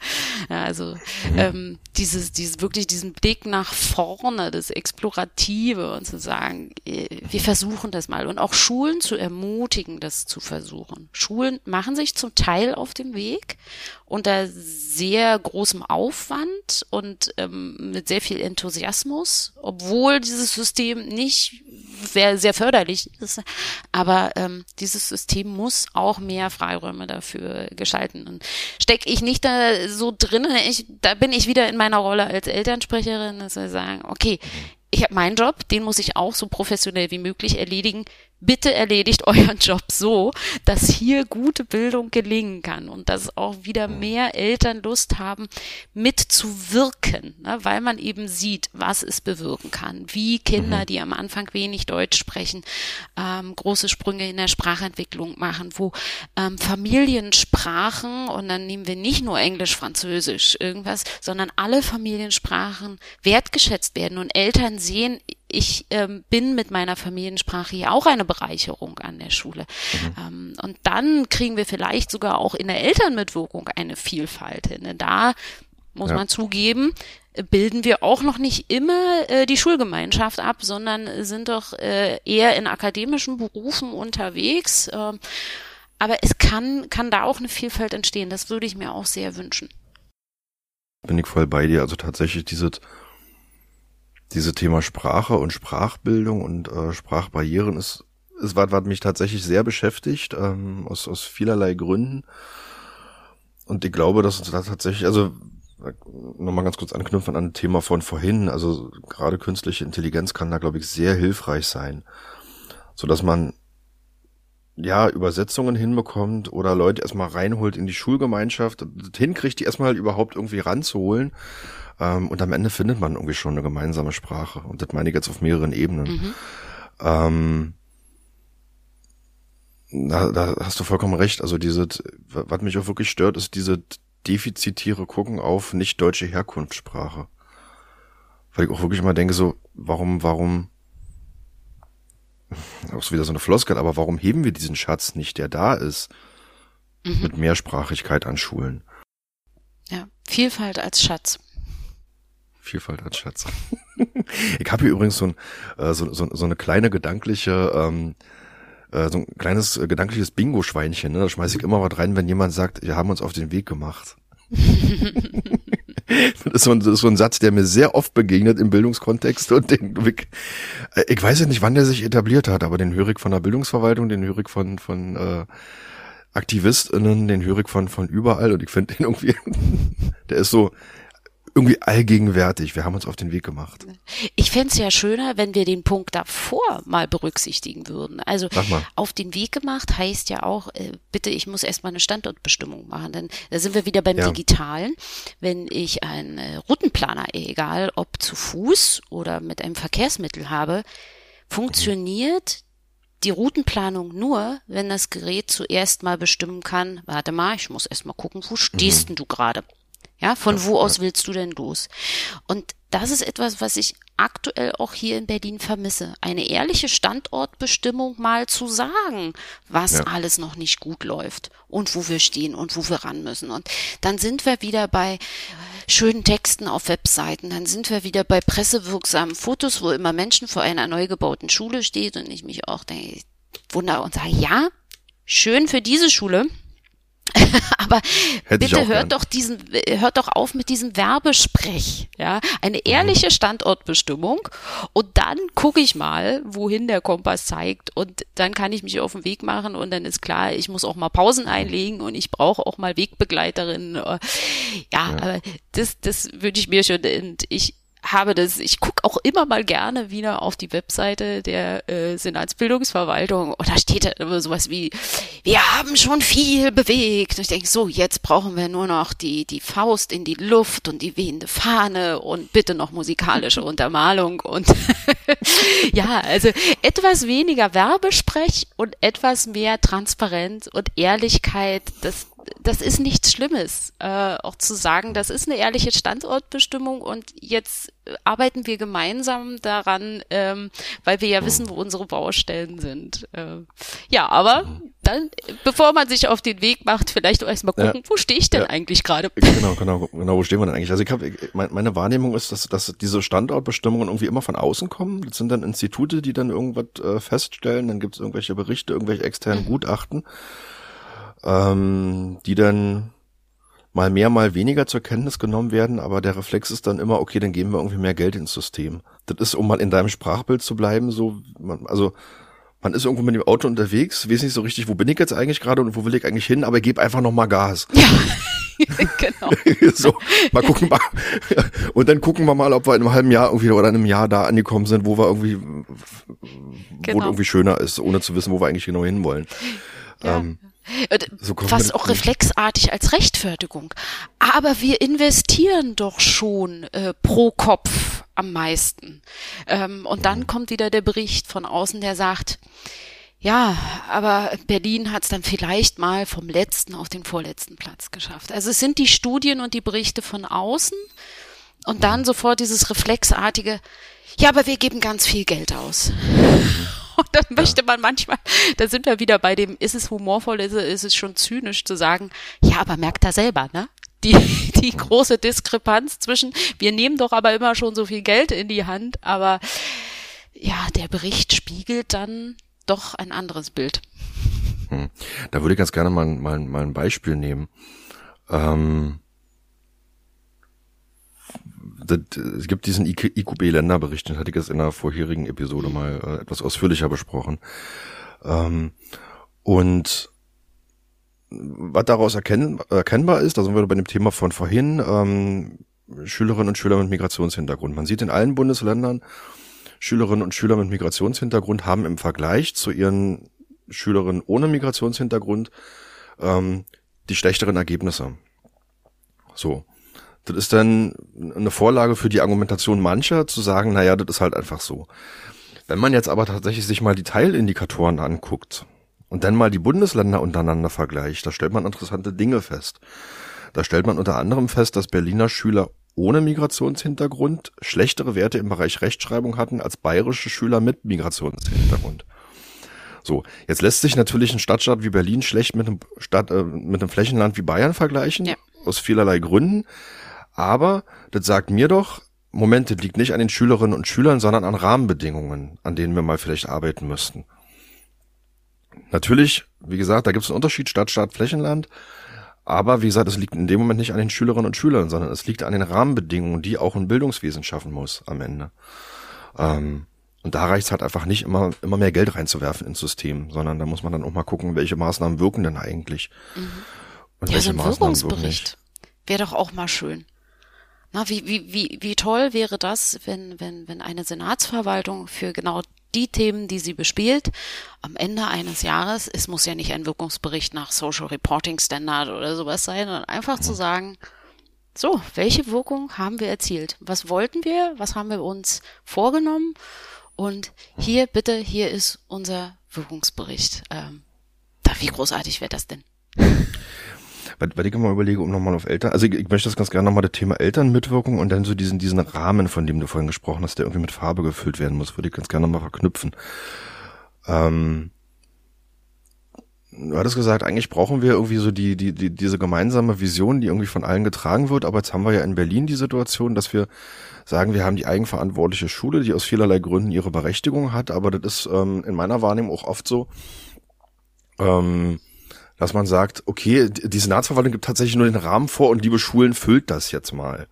Ja, also mhm. ähm, dieses, dieses wirklich diesen Blick nach vorne, das Explorative und zu sagen, äh, wir versuchen das mal und auch Schulen zu ermutigen, das zu versuchen. Schulen machen sich zum Teil auf dem Weg unter sehr großem Aufwand und ähm, mit sehr viel Enthusiasmus, obwohl dieses System nicht sehr, sehr förderlich ist. Aber ähm, dieses System muss auch mehr Freiräume dafür gestalten. Und stecke ich nicht da so drin, ich, da bin ich wieder in meiner Rolle als Elternsprecherin, dass wir sagen, okay, ich habe meinen Job, den muss ich auch so professionell wie möglich erledigen bitte erledigt [LAUGHS] euren Job so, dass hier gute Bildung gelingen kann und dass auch wieder mehr Eltern Lust haben, mitzuwirken, ne, weil man eben sieht, was es bewirken kann, wie Kinder, mhm. die am Anfang wenig Deutsch sprechen, ähm, große Sprünge in der Sprachentwicklung machen, wo ähm, Familiensprachen, und dann nehmen wir nicht nur Englisch, Französisch, irgendwas, sondern alle Familiensprachen wertgeschätzt werden und Eltern sehen, ich ähm, bin mit meiner Familiensprache hier auch eine Bereicherung an der Schule. Mhm. Ähm, und dann kriegen wir vielleicht sogar auch in der Elternmitwirkung eine Vielfalt hin. Denn da muss ja. man zugeben, bilden wir auch noch nicht immer äh, die Schulgemeinschaft ab, sondern sind doch äh, eher in akademischen Berufen unterwegs. Äh, aber es kann, kann da auch eine Vielfalt entstehen. Das würde ich mir auch sehr wünschen. Bin ich voll bei dir. Also tatsächlich dieses diese Thema Sprache und Sprachbildung und äh, Sprachbarrieren ist, ist was, was mich tatsächlich sehr beschäftigt, ähm, aus, aus vielerlei Gründen. Und ich glaube, dass uns da tatsächlich, also nochmal ganz kurz anknüpfen an ein Thema von vorhin, also gerade künstliche Intelligenz kann da, glaube ich, sehr hilfreich sein. So dass man ja, Übersetzungen hinbekommt oder Leute erstmal reinholt in die Schulgemeinschaft, hinkriegt, die erstmal überhaupt irgendwie ranzuholen ähm, und am Ende findet man irgendwie schon eine gemeinsame Sprache. Und das meine ich jetzt auf mehreren Ebenen. Mhm. Ähm, da, da hast du vollkommen recht. Also diese, was mich auch wirklich stört, ist diese defizitäre Gucken auf nicht deutsche Herkunftssprache. Weil ich auch wirklich mal denke so, warum, warum, auch so wieder so eine Floskel, aber warum heben wir diesen Schatz nicht, der da ist, mhm. mit Mehrsprachigkeit an Schulen? Ja, Vielfalt als Schatz. Vielfalt als Schatz. [LAUGHS] ich habe hier übrigens so, ein, äh, so, so, so eine kleine gedankliche, ähm, äh, so ein kleines äh, gedankliches Bingo-Schweinchen. Ne? Da schmeiße ich immer was rein, wenn jemand sagt, wir haben uns auf den Weg gemacht. [LAUGHS] das, ist so ein, das ist so ein Satz, der mir sehr oft begegnet im Bildungskontext und den, äh, ich weiß ja nicht, wann der sich etabliert hat, aber den höre ich von der Bildungsverwaltung, den höre ich von, von äh, AktivistInnen, den höre ich von, von überall und ich finde den irgendwie, [LAUGHS] der ist so, irgendwie allgegenwärtig. Wir haben uns auf den Weg gemacht. Ich fände es ja schöner, wenn wir den Punkt davor mal berücksichtigen würden. Also auf den Weg gemacht heißt ja auch, äh, bitte, ich muss erstmal eine Standortbestimmung machen. Denn da sind wir wieder beim ja. Digitalen. Wenn ich einen äh, Routenplaner, egal ob zu Fuß oder mit einem Verkehrsmittel habe, funktioniert die Routenplanung nur, wenn das Gerät zuerst mal bestimmen kann, warte mal, ich muss erst mal gucken, wo stehst mhm. denn du gerade? Ja, von ja, wo aus willst du denn los? Und das ist etwas, was ich aktuell auch hier in Berlin vermisse. Eine ehrliche Standortbestimmung mal zu sagen, was ja. alles noch nicht gut läuft und wo wir stehen und wo wir ran müssen. Und dann sind wir wieder bei schönen Texten auf Webseiten. Dann sind wir wieder bei pressewirksamen Fotos, wo immer Menschen vor einer neu gebauten Schule steht und ich mich auch denke, wunder und sage, ja, schön für diese Schule, [LAUGHS] Aber Hätte bitte hört doch diesen, hört doch auf mit diesem Werbesprech, ja. Eine mhm. ehrliche Standortbestimmung und dann gucke ich mal, wohin der Kompass zeigt und dann kann ich mich auf den Weg machen und dann ist klar, ich muss auch mal Pausen einlegen und ich brauche auch mal Wegbegleiterinnen. Ja, ja, aber das, das würde ich mir schon, und ich, habe das, ich gucke auch immer mal gerne wieder auf die Webseite der äh, Senatsbildungsverwaltung und da steht da immer sowas wie, wir haben schon viel bewegt. Und ich denke, so, jetzt brauchen wir nur noch die, die Faust in die Luft und die wehende Fahne und bitte noch musikalische [LAUGHS] Untermalung und [LAUGHS] ja, also etwas weniger Werbesprech und etwas mehr Transparenz und Ehrlichkeit, das, das ist nichts Schlimmes, äh, auch zu sagen, das ist eine ehrliche Standortbestimmung und jetzt arbeiten wir gemeinsam daran, ähm, weil wir ja hm. wissen, wo unsere Baustellen sind. Äh, ja, aber dann, bevor man sich auf den Weg macht, vielleicht erstmal gucken, ja. wo stehe ich denn ja. eigentlich gerade? Genau, genau, genau, wo stehen wir denn eigentlich? Also ich habe, meine Wahrnehmung ist, dass, dass diese Standortbestimmungen irgendwie immer von außen kommen. Das sind dann Institute, die dann irgendwas äh, feststellen, dann gibt es irgendwelche Berichte, irgendwelche externen mhm. Gutachten ähm, die dann mal mehr, mal weniger zur Kenntnis genommen werden, aber der Reflex ist dann immer, okay, dann geben wir irgendwie mehr Geld ins System. Das ist, um mal in deinem Sprachbild zu bleiben, so, man, also man ist irgendwo mit dem Auto unterwegs, weiß nicht so richtig, wo bin ich jetzt eigentlich gerade und wo will ich eigentlich hin, aber gebe einfach noch mal Gas. Ja. [LAUGHS] genau. [LAUGHS] so, mal gucken mal. [LAUGHS] Und dann gucken wir mal, ob wir in einem halben Jahr irgendwie oder in einem Jahr da angekommen sind, wo wir irgendwie, genau. wo irgendwie schöner ist, ohne zu wissen, wo wir eigentlich genau hinwollen. Ja. Ähm, so Fast auch reflexartig als Rechtfertigung. Aber wir investieren doch schon äh, pro Kopf am meisten. Ähm, und dann mhm. kommt wieder der Bericht von außen, der sagt, ja, aber Berlin hat es dann vielleicht mal vom letzten auf den vorletzten Platz geschafft. Also es sind die Studien und die Berichte von außen und dann mhm. sofort dieses reflexartige, ja, aber wir geben ganz viel Geld aus. Und [LAUGHS] dann möchte man manchmal, da sind wir wieder bei dem, ist es humorvoll, ist es, ist es schon zynisch zu sagen, ja, aber merkt er selber, ne? Die, [LAUGHS] die große Diskrepanz zwischen, wir nehmen doch aber immer schon so viel Geld in die Hand, aber ja, der Bericht spiegelt dann doch ein anderes Bild. Hm. Da würde ich ganz gerne mal, mal, mal ein Beispiel nehmen. Ähm, es gibt diesen IQB-Länderbericht, den hatte ich jetzt in einer vorherigen Episode mal äh, etwas ausführlicher besprochen. Ähm, und was daraus erkennbar ist, da sind wir bei dem Thema von vorhin, ähm, Schülerinnen und Schüler mit Migrationshintergrund. Man sieht in allen Bundesländern, Schülerinnen und Schüler mit Migrationshintergrund haben im Vergleich zu ihren Schülerinnen ohne Migrationshintergrund ähm, die schlechteren Ergebnisse. So. Das ist dann eine Vorlage für die Argumentation mancher, zu sagen, naja, das ist halt einfach so. Wenn man jetzt aber tatsächlich sich mal die Teilindikatoren anguckt und dann mal die Bundesländer untereinander vergleicht, da stellt man interessante Dinge fest. Da stellt man unter anderem fest, dass Berliner Schüler ohne Migrationshintergrund schlechtere Werte im Bereich Rechtschreibung hatten als bayerische Schüler mit Migrationshintergrund. So, jetzt lässt sich natürlich ein Stadtstaat wie Berlin schlecht mit einem, Stadt, äh, mit einem Flächenland wie Bayern vergleichen, ja. aus vielerlei Gründen. Aber das sagt mir doch, Moment, das liegt nicht an den Schülerinnen und Schülern, sondern an Rahmenbedingungen, an denen wir mal vielleicht arbeiten müssten. Natürlich, wie gesagt, da gibt es einen Unterschied Stadt, Stadt, Flächenland. Aber wie gesagt, es liegt in dem Moment nicht an den Schülerinnen und Schülern, sondern es liegt an den Rahmenbedingungen, die auch ein Bildungswesen schaffen muss am Ende. Ähm, und da reicht es halt einfach nicht, immer, immer mehr Geld reinzuwerfen ins System, sondern da muss man dann auch mal gucken, welche Maßnahmen wirken denn eigentlich. Mhm. Und ja, welche so ein Maßnahmen Wirkungsbericht wäre doch auch mal schön. Na, wie, wie, wie, wie toll wäre das, wenn, wenn, wenn eine Senatsverwaltung für genau die Themen, die sie bespielt, am Ende eines Jahres, es muss ja nicht ein Wirkungsbericht nach Social Reporting Standard oder sowas sein, sondern einfach zu sagen, so, welche Wirkung haben wir erzielt? Was wollten wir? Was haben wir uns vorgenommen? Und hier, bitte, hier ist unser Wirkungsbericht. Ähm, da, wie großartig wäre das denn? [LAUGHS] weil ich immer überlege, um nochmal auf Eltern, also ich, ich möchte das ganz gerne nochmal das Thema Elternmitwirkung und dann so diesen, diesen Rahmen, von dem du vorhin gesprochen hast, der irgendwie mit Farbe gefüllt werden muss, würde ich ganz gerne nochmal verknüpfen. Ähm, du hattest gesagt, eigentlich brauchen wir irgendwie so die, die, die, diese gemeinsame Vision, die irgendwie von allen getragen wird, aber jetzt haben wir ja in Berlin die Situation, dass wir sagen, wir haben die eigenverantwortliche Schule, die aus vielerlei Gründen ihre Berechtigung hat, aber das ist ähm, in meiner Wahrnehmung auch oft so, ähm, dass man sagt, okay, die Senatsverwaltung gibt tatsächlich nur den Rahmen vor und liebe Schulen füllt das jetzt mal.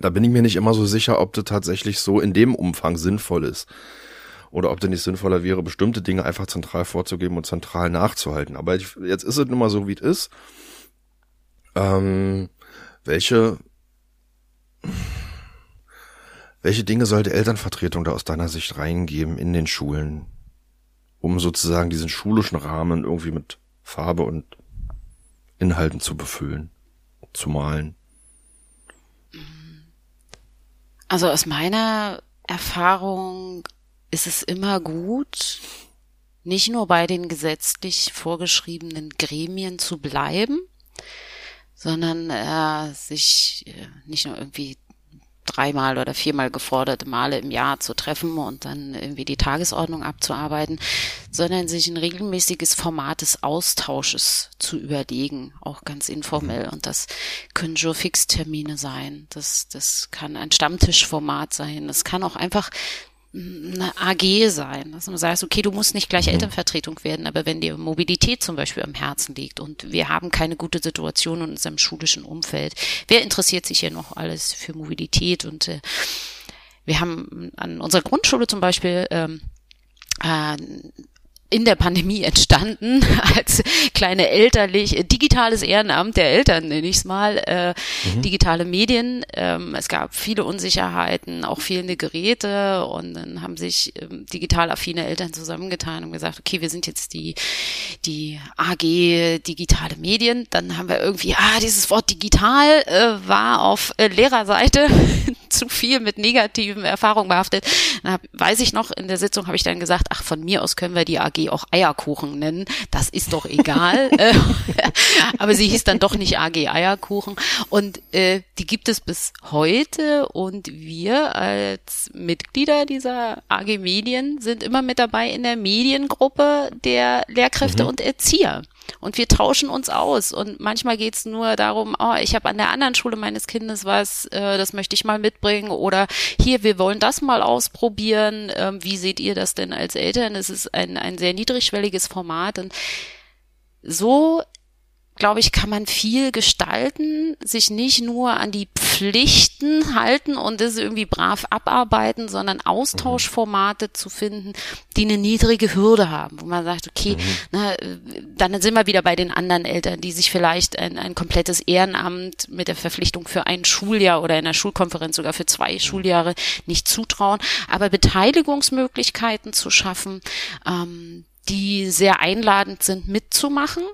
Da bin ich mir nicht immer so sicher, ob das tatsächlich so in dem Umfang sinnvoll ist. Oder ob das nicht sinnvoller wäre, bestimmte Dinge einfach zentral vorzugeben und zentral nachzuhalten. Aber ich, jetzt ist es nun mal so, wie es ist. Ähm, welche, welche Dinge sollte Elternvertretung da aus deiner Sicht reingeben in den Schulen? Um sozusagen diesen schulischen Rahmen irgendwie mit Farbe und Inhalten zu befüllen, zu malen? Also aus meiner Erfahrung ist es immer gut, nicht nur bei den gesetzlich vorgeschriebenen Gremien zu bleiben, sondern äh, sich äh, nicht nur irgendwie dreimal oder viermal geforderte Male im Jahr zu treffen und dann irgendwie die Tagesordnung abzuarbeiten, sondern sich ein regelmäßiges Format des Austausches zu überlegen, auch ganz informell. Und das können Jour-Fix-Termine sein, das, das kann ein Stammtischformat sein, das kann auch einfach eine AG sein, dass man sagt, okay, du musst nicht gleich mhm. Elternvertretung werden, aber wenn dir Mobilität zum Beispiel am Herzen liegt und wir haben keine gute Situation in unserem schulischen Umfeld, wer interessiert sich hier noch alles für Mobilität und äh, wir haben an unserer Grundschule zum Beispiel ähm, äh, in der Pandemie entstanden [LAUGHS] als kleine elterlich digitales Ehrenamt der Eltern nenne ich es mal äh, mhm. digitale Medien ähm, es gab viele Unsicherheiten auch fehlende Geräte und dann haben sich ähm, digital affine Eltern zusammengetan und gesagt okay wir sind jetzt die die AG digitale Medien dann haben wir irgendwie ah dieses Wort digital äh, war auf äh, Lehrerseite [LAUGHS] zu viel mit negativen Erfahrungen behaftet. Dann hab, weiß ich noch, in der Sitzung habe ich dann gesagt, ach, von mir aus können wir die AG auch Eierkuchen nennen. Das ist doch egal. [LAUGHS] Äh, [LAUGHS] aber sie hieß dann doch nicht AG Eierkuchen. Und äh, die gibt es bis heute. Und wir als Mitglieder dieser AG Medien sind immer mit dabei in der Mediengruppe der Lehrkräfte mhm. und Erzieher. Und wir tauschen uns aus. Und manchmal geht's nur darum, oh, ich habe an der anderen Schule meines Kindes was, äh, das möchte ich mal mitbringen. Oder hier, wir wollen das mal ausprobieren. Ähm, wie seht ihr das denn als Eltern? Es ist ein, ein sehr niedrigschwelliges Format. Und so glaube ich, kann man viel gestalten, sich nicht nur an die Pflichten halten und das irgendwie brav abarbeiten, sondern Austauschformate zu finden, die eine niedrige Hürde haben, wo man sagt, okay, mhm. na, dann sind wir wieder bei den anderen Eltern, die sich vielleicht ein, ein komplettes Ehrenamt mit der Verpflichtung für ein Schuljahr oder in der Schulkonferenz sogar für zwei Schuljahre nicht zutrauen, aber Beteiligungsmöglichkeiten zu schaffen, ähm, die sehr einladend sind mitzumachen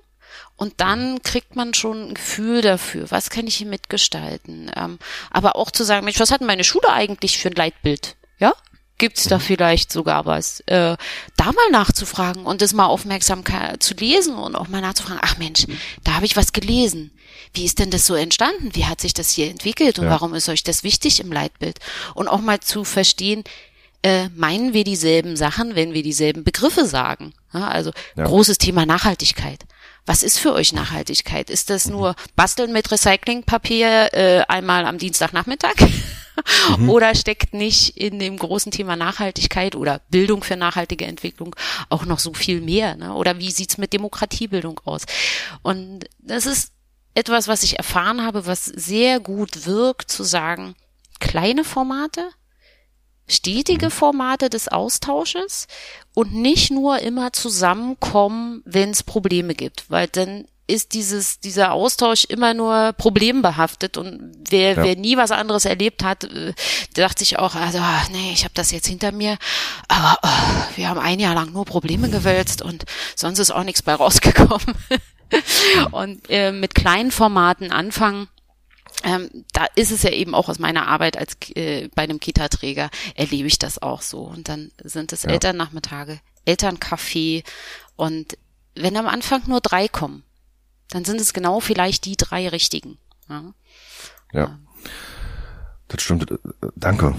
und dann kriegt man schon ein Gefühl dafür, was kann ich hier mitgestalten. Ähm, aber auch zu sagen, Mensch, was hat meine Schule eigentlich für ein Leitbild? Ja? Gibt's da mhm. vielleicht sogar was? Äh, da mal nachzufragen und das mal aufmerksam zu lesen und auch mal nachzufragen, ach Mensch, da habe ich was gelesen. Wie ist denn das so entstanden? Wie hat sich das hier entwickelt und ja. warum ist euch das wichtig im Leitbild? Und auch mal zu verstehen, äh, meinen wir dieselben Sachen, wenn wir dieselben Begriffe sagen? Ja, also ja. großes Thema Nachhaltigkeit. Was ist für euch Nachhaltigkeit? Ist das nur Basteln mit Recyclingpapier äh, einmal am Dienstagnachmittag? [LAUGHS] Mhm. Oder steckt nicht in dem großen Thema Nachhaltigkeit oder Bildung für nachhaltige Entwicklung auch noch so viel mehr? Ne? Oder wie sieht's mit Demokratiebildung aus? Und das ist etwas, was ich erfahren habe, was sehr gut wirkt, zu sagen, kleine Formate, stetige mhm. Formate des Austausches und nicht nur immer zusammenkommen, wenn es Probleme gibt, weil dann ist dieses dieser Austausch immer nur problembehaftet und wer ja. wer nie was anderes erlebt hat, äh, dachte sich auch, also nee, ich habe das jetzt hinter mir, aber oh, wir haben ein Jahr lang nur Probleme gewälzt und sonst ist auch nichts bei rausgekommen. [LAUGHS] und äh, mit kleinen Formaten anfangen ähm, da ist es ja eben auch aus meiner Arbeit als äh, bei einem Kita-Träger erlebe ich das auch so. Und dann sind es ja. Elternnachmittage, Elterncafé und wenn am Anfang nur drei kommen, dann sind es genau vielleicht die drei richtigen. Ja, ja. das stimmt. Danke.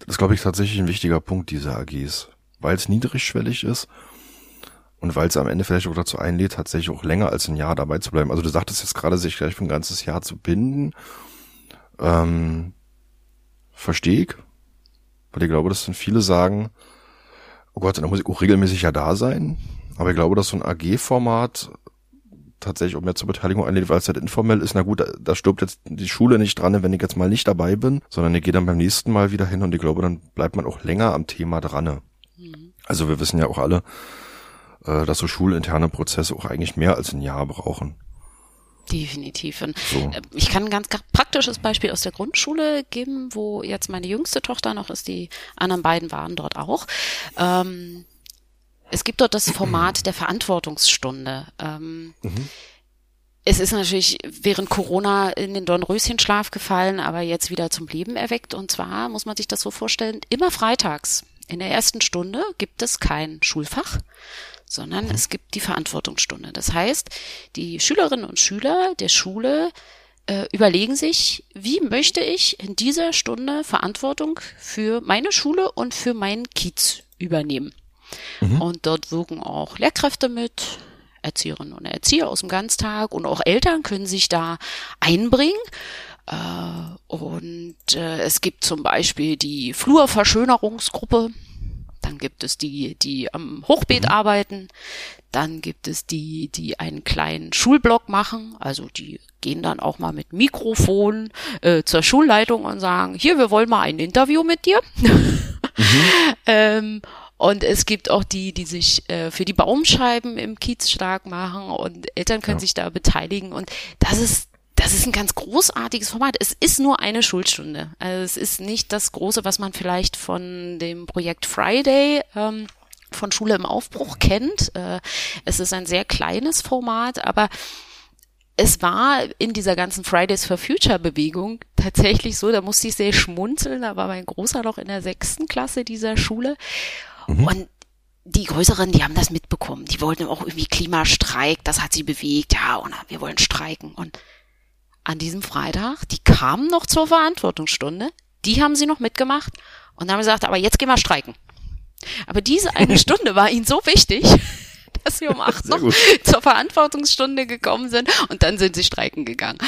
Das ist, glaube ich, tatsächlich ein wichtiger Punkt dieser AGs, weil es niedrigschwellig ist und weil es am Ende vielleicht auch dazu einlädt, tatsächlich auch länger als ein Jahr dabei zu bleiben. Also du sagtest jetzt gerade, sich gleich für ein ganzes Jahr zu binden. Ähm, verstehe ich. Weil ich glaube, dass dann viele sagen, oh Gott, dann muss ich auch regelmäßig ja da sein. Aber ich glaube, dass so ein AG-Format tatsächlich auch mehr zur Beteiligung einlädt, weil es halt informell ist. Na gut, da, da stirbt jetzt die Schule nicht dran, wenn ich jetzt mal nicht dabei bin, sondern ich gehe dann beim nächsten Mal wieder hin und ich glaube, dann bleibt man auch länger am Thema dran. Mhm. Also wir wissen ja auch alle, äh, dass so schulinterne Prozesse auch eigentlich mehr als ein Jahr brauchen. Definitiv. Und so. Äh, ich kann ein ganz praktisches Beispiel aus der Grundschule geben, wo jetzt meine jüngste Tochter noch ist. Die anderen beiden waren dort auch. Ähm, es gibt dort das Format der Verantwortungsstunde. Ähm, mhm. Es ist natürlich während Corona in den Dornröschenschlaf gefallen, aber jetzt wieder zum Leben erweckt. Und zwar muss man sich das so vorstellen, immer freitags in der ersten Stunde gibt es kein Schulfach, sondern mhm. es gibt die Verantwortungsstunde. Das heißt, die Schülerinnen und Schüler der Schule äh, überlegen sich, wie möchte ich in dieser Stunde Verantwortung für meine Schule und für meinen Kiez übernehmen. Mhm. Und dort wirken auch Lehrkräfte mit, Erzieherinnen und Erzieher aus dem Ganztag und auch Eltern können sich da einbringen. Äh, und äh, es gibt zum Beispiel die Flurverschönerungsgruppe. Dann gibt es die, die am Hochbeet mhm. arbeiten. Dann gibt es die, die einen kleinen Schulblock machen. Also die gehen dann auch mal mit Mikrofon äh, zur Schulleitung und sagen, hier, wir wollen mal ein Interview mit dir. Mhm. [LAUGHS] ähm, und es gibt auch die, die sich äh, für die Baumscheiben im Kiez stark machen und Eltern können ja. sich da beteiligen. Und das ist das ist ein ganz großartiges Format. Es ist nur eine Schulstunde. Also es ist nicht das Große, was man vielleicht von dem Projekt Friday ähm, von Schule im Aufbruch kennt. Äh, es ist ein sehr kleines Format, aber es war in dieser ganzen Fridays for Future Bewegung tatsächlich so, da musste ich sehr schmunzeln, da war mein Großer noch in der sechsten Klasse dieser Schule Mhm. Und die Größeren, die haben das mitbekommen. Die wollten auch irgendwie Klimastreik, das hat sie bewegt. Ja, und wir wollen streiken. Und an diesem Freitag, die kamen noch zur Verantwortungsstunde, die haben sie noch mitgemacht und haben gesagt, aber jetzt gehen wir streiken. Aber diese eine [LAUGHS] Stunde war ihnen so wichtig, [LAUGHS] dass sie um acht noch zur Verantwortungsstunde gekommen sind und dann sind sie streiken gegangen.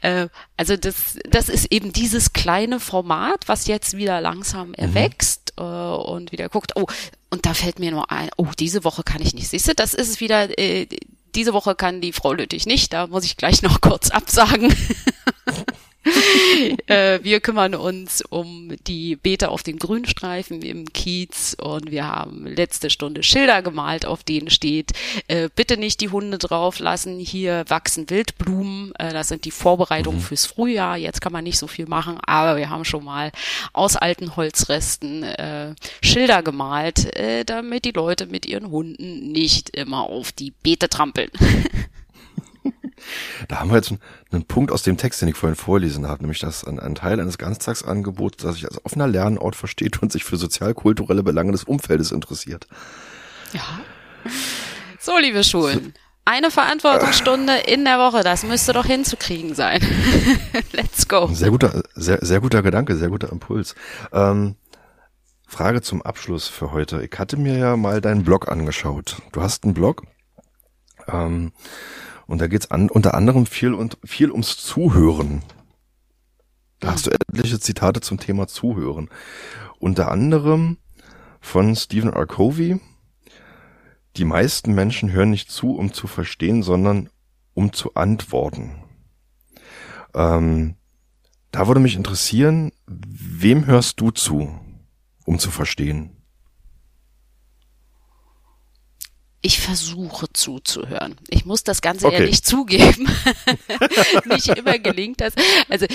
Äh, also das, das ist eben dieses kleine Format, was jetzt wieder langsam mhm. erwächst mhm. äh, und wieder guckt, oh, und da fällt mir nur ein, oh, diese Woche kann ich nicht. Siehst du, das ist wieder, äh, diese Woche kann die Frau Lüttich nicht, da muss ich gleich noch kurz absagen. [LAUGHS] [LAUGHS] äh, wir kümmern uns um die Beete auf den Grünstreifen im Kiez und wir haben letzte Stunde Schilder gemalt, auf denen steht, äh, bitte nicht die Hunde drauf lassen, hier wachsen Wildblumen, äh, das sind die Vorbereitungen mhm. fürs Frühjahr, jetzt kann man nicht so viel machen, aber wir haben schon mal aus alten Holzresten äh, Schilder gemalt, äh, damit die Leute mit ihren Hunden nicht immer auf die Beete trampeln. [LAUGHS] Da haben wir jetzt einen, einen, Punkt aus dem Text, den ich vorhin vorlesen habe, nämlich dass ein, ein Teil eines Ganztagsangebots, das sich als offener Lernort versteht und sich für sozial-kulturelle Belange des Umfeldes interessiert. Ja. So, liebe Schulen. Eine Verantwortungsstunde in der Woche, das müsste doch hinzukriegen sein. [LAUGHS] Let's go. Sehr guter, sehr, sehr guter Gedanke, sehr guter Impuls. Ähm, Frage zum Abschluss für heute. Ich hatte mir ja mal deinen Blog angeschaut. Du hast einen Blog. Ähm, und da geht's an, unter anderem viel und viel ums Zuhören. Da hast du etliche Zitate zum Thema Zuhören. Unter anderem von Stephen R. Covey. Die meisten Menschen hören nicht zu, um zu verstehen, sondern um zu antworten. Ähm, da würde mich interessieren, wem hörst du zu, um zu verstehen? Ich versuche zuzuhören. Ich muss das Ganze okay. ehrlich zugeben. [LAUGHS] Nicht immer gelingt das. Also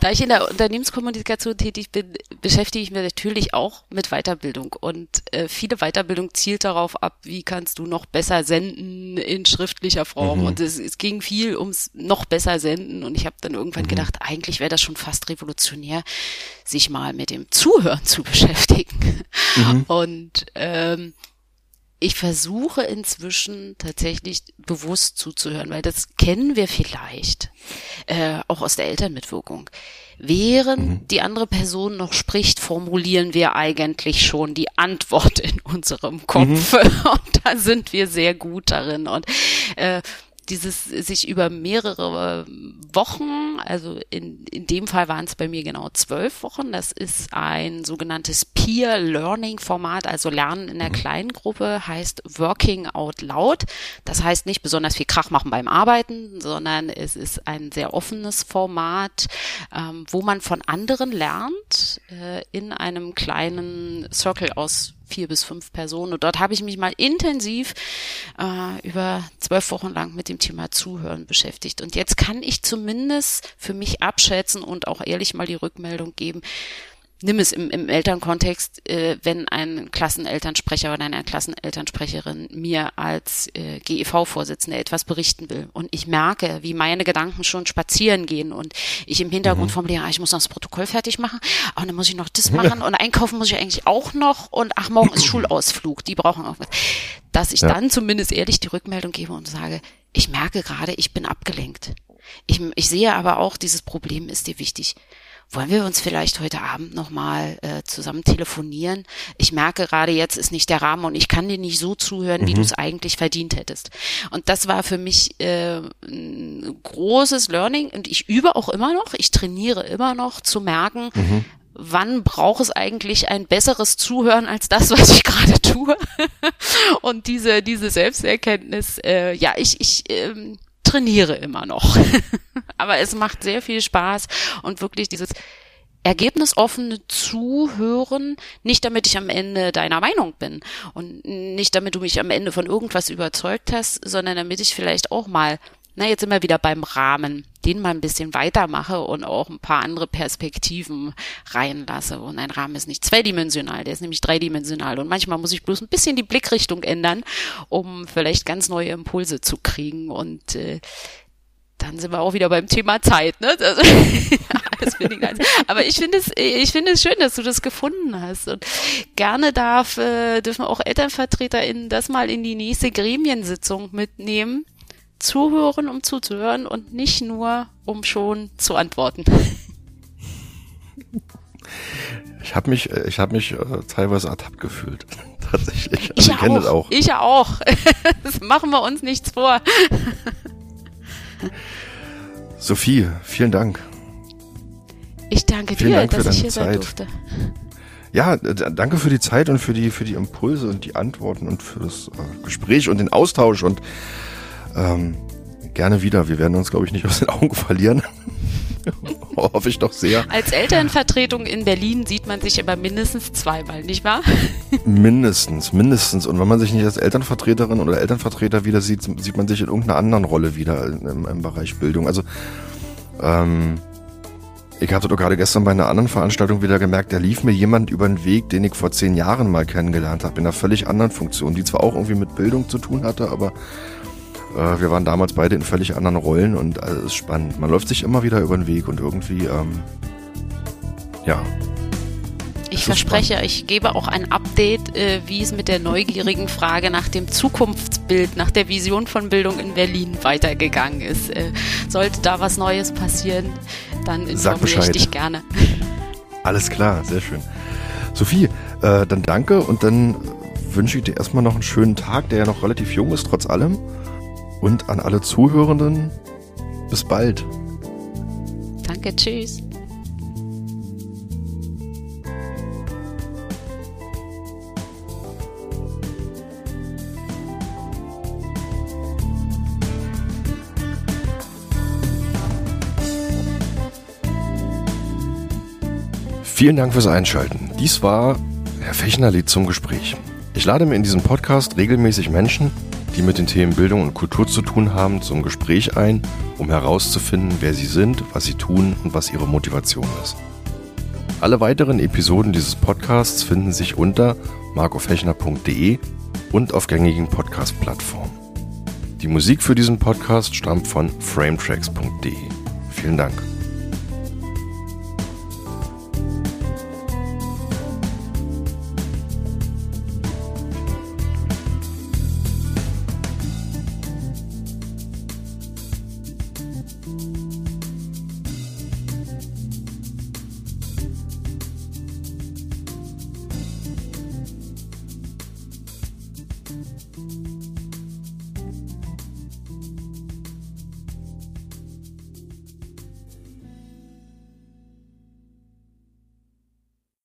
da ich in der Unternehmenskommunikation tätig bin, beschäftige ich mich natürlich auch mit Weiterbildung. Und äh, viele Weiterbildung zielt darauf ab, wie kannst du noch besser senden in schriftlicher Form. Mhm. Und es, es, ging viel ums noch besser senden. Und ich habe dann irgendwann mhm. gedacht, eigentlich wäre das schon fast revolutionär, sich mal mit dem Zuhören zu [LAUGHS] beschäftigen. Mhm. Und ähm, ich versuche inzwischen tatsächlich bewusst zuzuhören, weil das kennen wir vielleicht, äh, auch aus der Elternmitwirkung. Während mhm. die andere Person noch spricht, formulieren wir eigentlich schon die Antwort in unserem Kopf. Mhm. [LAUGHS] Und da sind wir sehr gut darin. Und äh, dieses sich über mehrere Wochen, also in, in dem Fall waren es bei mir genau zwölf Wochen, das ist ein sogenanntes Peer Learning Format, also Lernen in der mhm. kleinen Gruppe, heißt Working Out Loud. Das heißt nicht besonders viel Krach machen beim Arbeiten, sondern es ist ein sehr offenes Format, ähm, wo man von anderen lernt, äh, in einem kleinen Circle aus vier bis fünf Personen. Und dort habe ich mich mal intensiv äh, über zwölf Wochen lang mit dem Thema Zuhören beschäftigt. Und jetzt kann ich zumindest für mich abschätzen und auch ehrlich mal die Rückmeldung geben, nimm es im, im Elternkontext, äh, wenn ein Klassenelternsprecher oder eine Klassenelternsprecherin mir als äh, GEV-Vorsitzende etwas berichten will und ich merke, wie meine Gedanken schon spazieren gehen und ich im Hintergrund mhm. formuliere, ah, ich muss noch das Protokoll fertig machen, ah, dann muss ich noch das machen und einkaufen muss ich eigentlich auch noch und ach, morgen ist [CLEARS THROAT] Schulausflug, die brauchen auch was. Dass ich ja. dann zumindest ehrlich die Rückmeldung gebe und sage, ich merke gerade, ich bin abgelenkt. Ich, ich sehe aber auch, dieses Problem ist dir wichtig wollen wir uns vielleicht heute Abend nochmal äh, zusammen telefonieren? Ich merke gerade, jetzt ist nicht der Rahmen und ich kann dir nicht so zuhören, mhm. wie du es eigentlich verdient hättest. Und das war für mich äh, ein großes Learning und ich übe auch immer noch, ich trainiere immer noch zu merken, mhm. wann braucht es eigentlich ein besseres Zuhören als das, [LAUGHS] was ich gerade tue. und diese, diese Selbsterkenntnis, äh, ja, ich, ich, ähm, trainiere immer noch. [LAUGHS] Aber es macht sehr viel Spaß und wirklich dieses ergebnisoffene Zuhören, nicht damit ich am Ende deiner Meinung bin und nicht damit du mich am Ende von irgendwas überzeugt hast, sondern damit ich vielleicht auch mal na, jetzt wir wieder beim Rahmen, den mal ein bisschen weitermache und auch ein paar andere Perspektiven reinlasse. Und ein Rahmen ist nicht zweidimensional, der ist nämlich dreidimensional. Und manchmal muss ich bloß ein bisschen die Blickrichtung ändern, um vielleicht ganz neue Impulse zu kriegen. Und äh, dann sind wir auch wieder beim Thema Zeit, ne? [LAUGHS] Also, Aber ich finde es, ich finde es schön, dass du das gefunden hast. Und gerne darf, äh, dürfen auch ElternvertreterInnen das mal in die nächste Gremiensitzung mitnehmen zuhören, um zuzuhören und nicht nur, um schon zu antworten. [LAUGHS] Ich habe mich, äh, ich habe mich äh, teilweise ertappt gefühlt. [LAUGHS] Tatsächlich. Also ich, ich kenne das auch. Ich auch. [LAUGHS] das machen wir uns nichts vor. Sophie, vielen Dank. Ich danke vielen dir, Dank dass ich hier Zeit. sein durfte. Ja, danke für die Zeit und für die, für die Impulse und die Antworten und für das äh, Gespräch und den Austausch und ähm, gerne wieder. Wir werden uns, glaube ich, nicht aus den Augen verlieren. [LAUGHS] Hoffe ich doch sehr. Als Elternvertretung in Berlin sieht man sich aber mindestens zweimal, nicht wahr? [LAUGHS] mindestens, mindestens. Und wenn man sich nicht als Elternvertreterin oder Elternvertreter wieder sieht, sieht man sich in irgendeiner anderen Rolle wieder im, im Bereich Bildung. Also ähm, ich hatte doch gerade gestern bei einer anderen Veranstaltung wieder gemerkt, da lief mir jemand über den Weg, den ich vor zehn Jahren mal kennengelernt habe, in einer völlig anderen Funktion, die zwar auch irgendwie mit Bildung zu tun hatte, aber äh, wir waren damals beide in völlig anderen Rollen und es ist spannend. Man läuft sich immer wieder über den Weg und irgendwie, ähm, ja. Ich verspreche, spannend. ich gebe auch ein Update, äh, wie es mit der neugierigen Frage nach dem Zukunftsbild, nach der Vision von Bildung in Berlin weitergegangen ist. Äh, sollte da was Neues passieren, dann informiere ich dich gerne. [LAUGHS] Alles klar, sehr schön. Sophie, äh, dann danke und dann wünsche ich dir erstmal noch einen schönen Tag, der ja noch relativ jung ist, trotz allem. Und an alle Zuhörenden, bis bald. Danke, tschüss. Vielen Dank fürs Einschalten. Dies war Herr Fechnerlied zum Gespräch. Ich lade mir in diesem Podcast regelmäßig Menschen, die mit den Themen Bildung und Kultur zu tun haben, zum Gespräch ein, um herauszufinden, wer sie sind, was sie tun und was ihre Motivation ist. Alle weiteren Episoden dieses Podcasts finden sich unter markofechner.de und auf gängigen Podcast-Plattformen. Die Musik für diesen Podcast stammt von frametracks.de. Vielen Dank.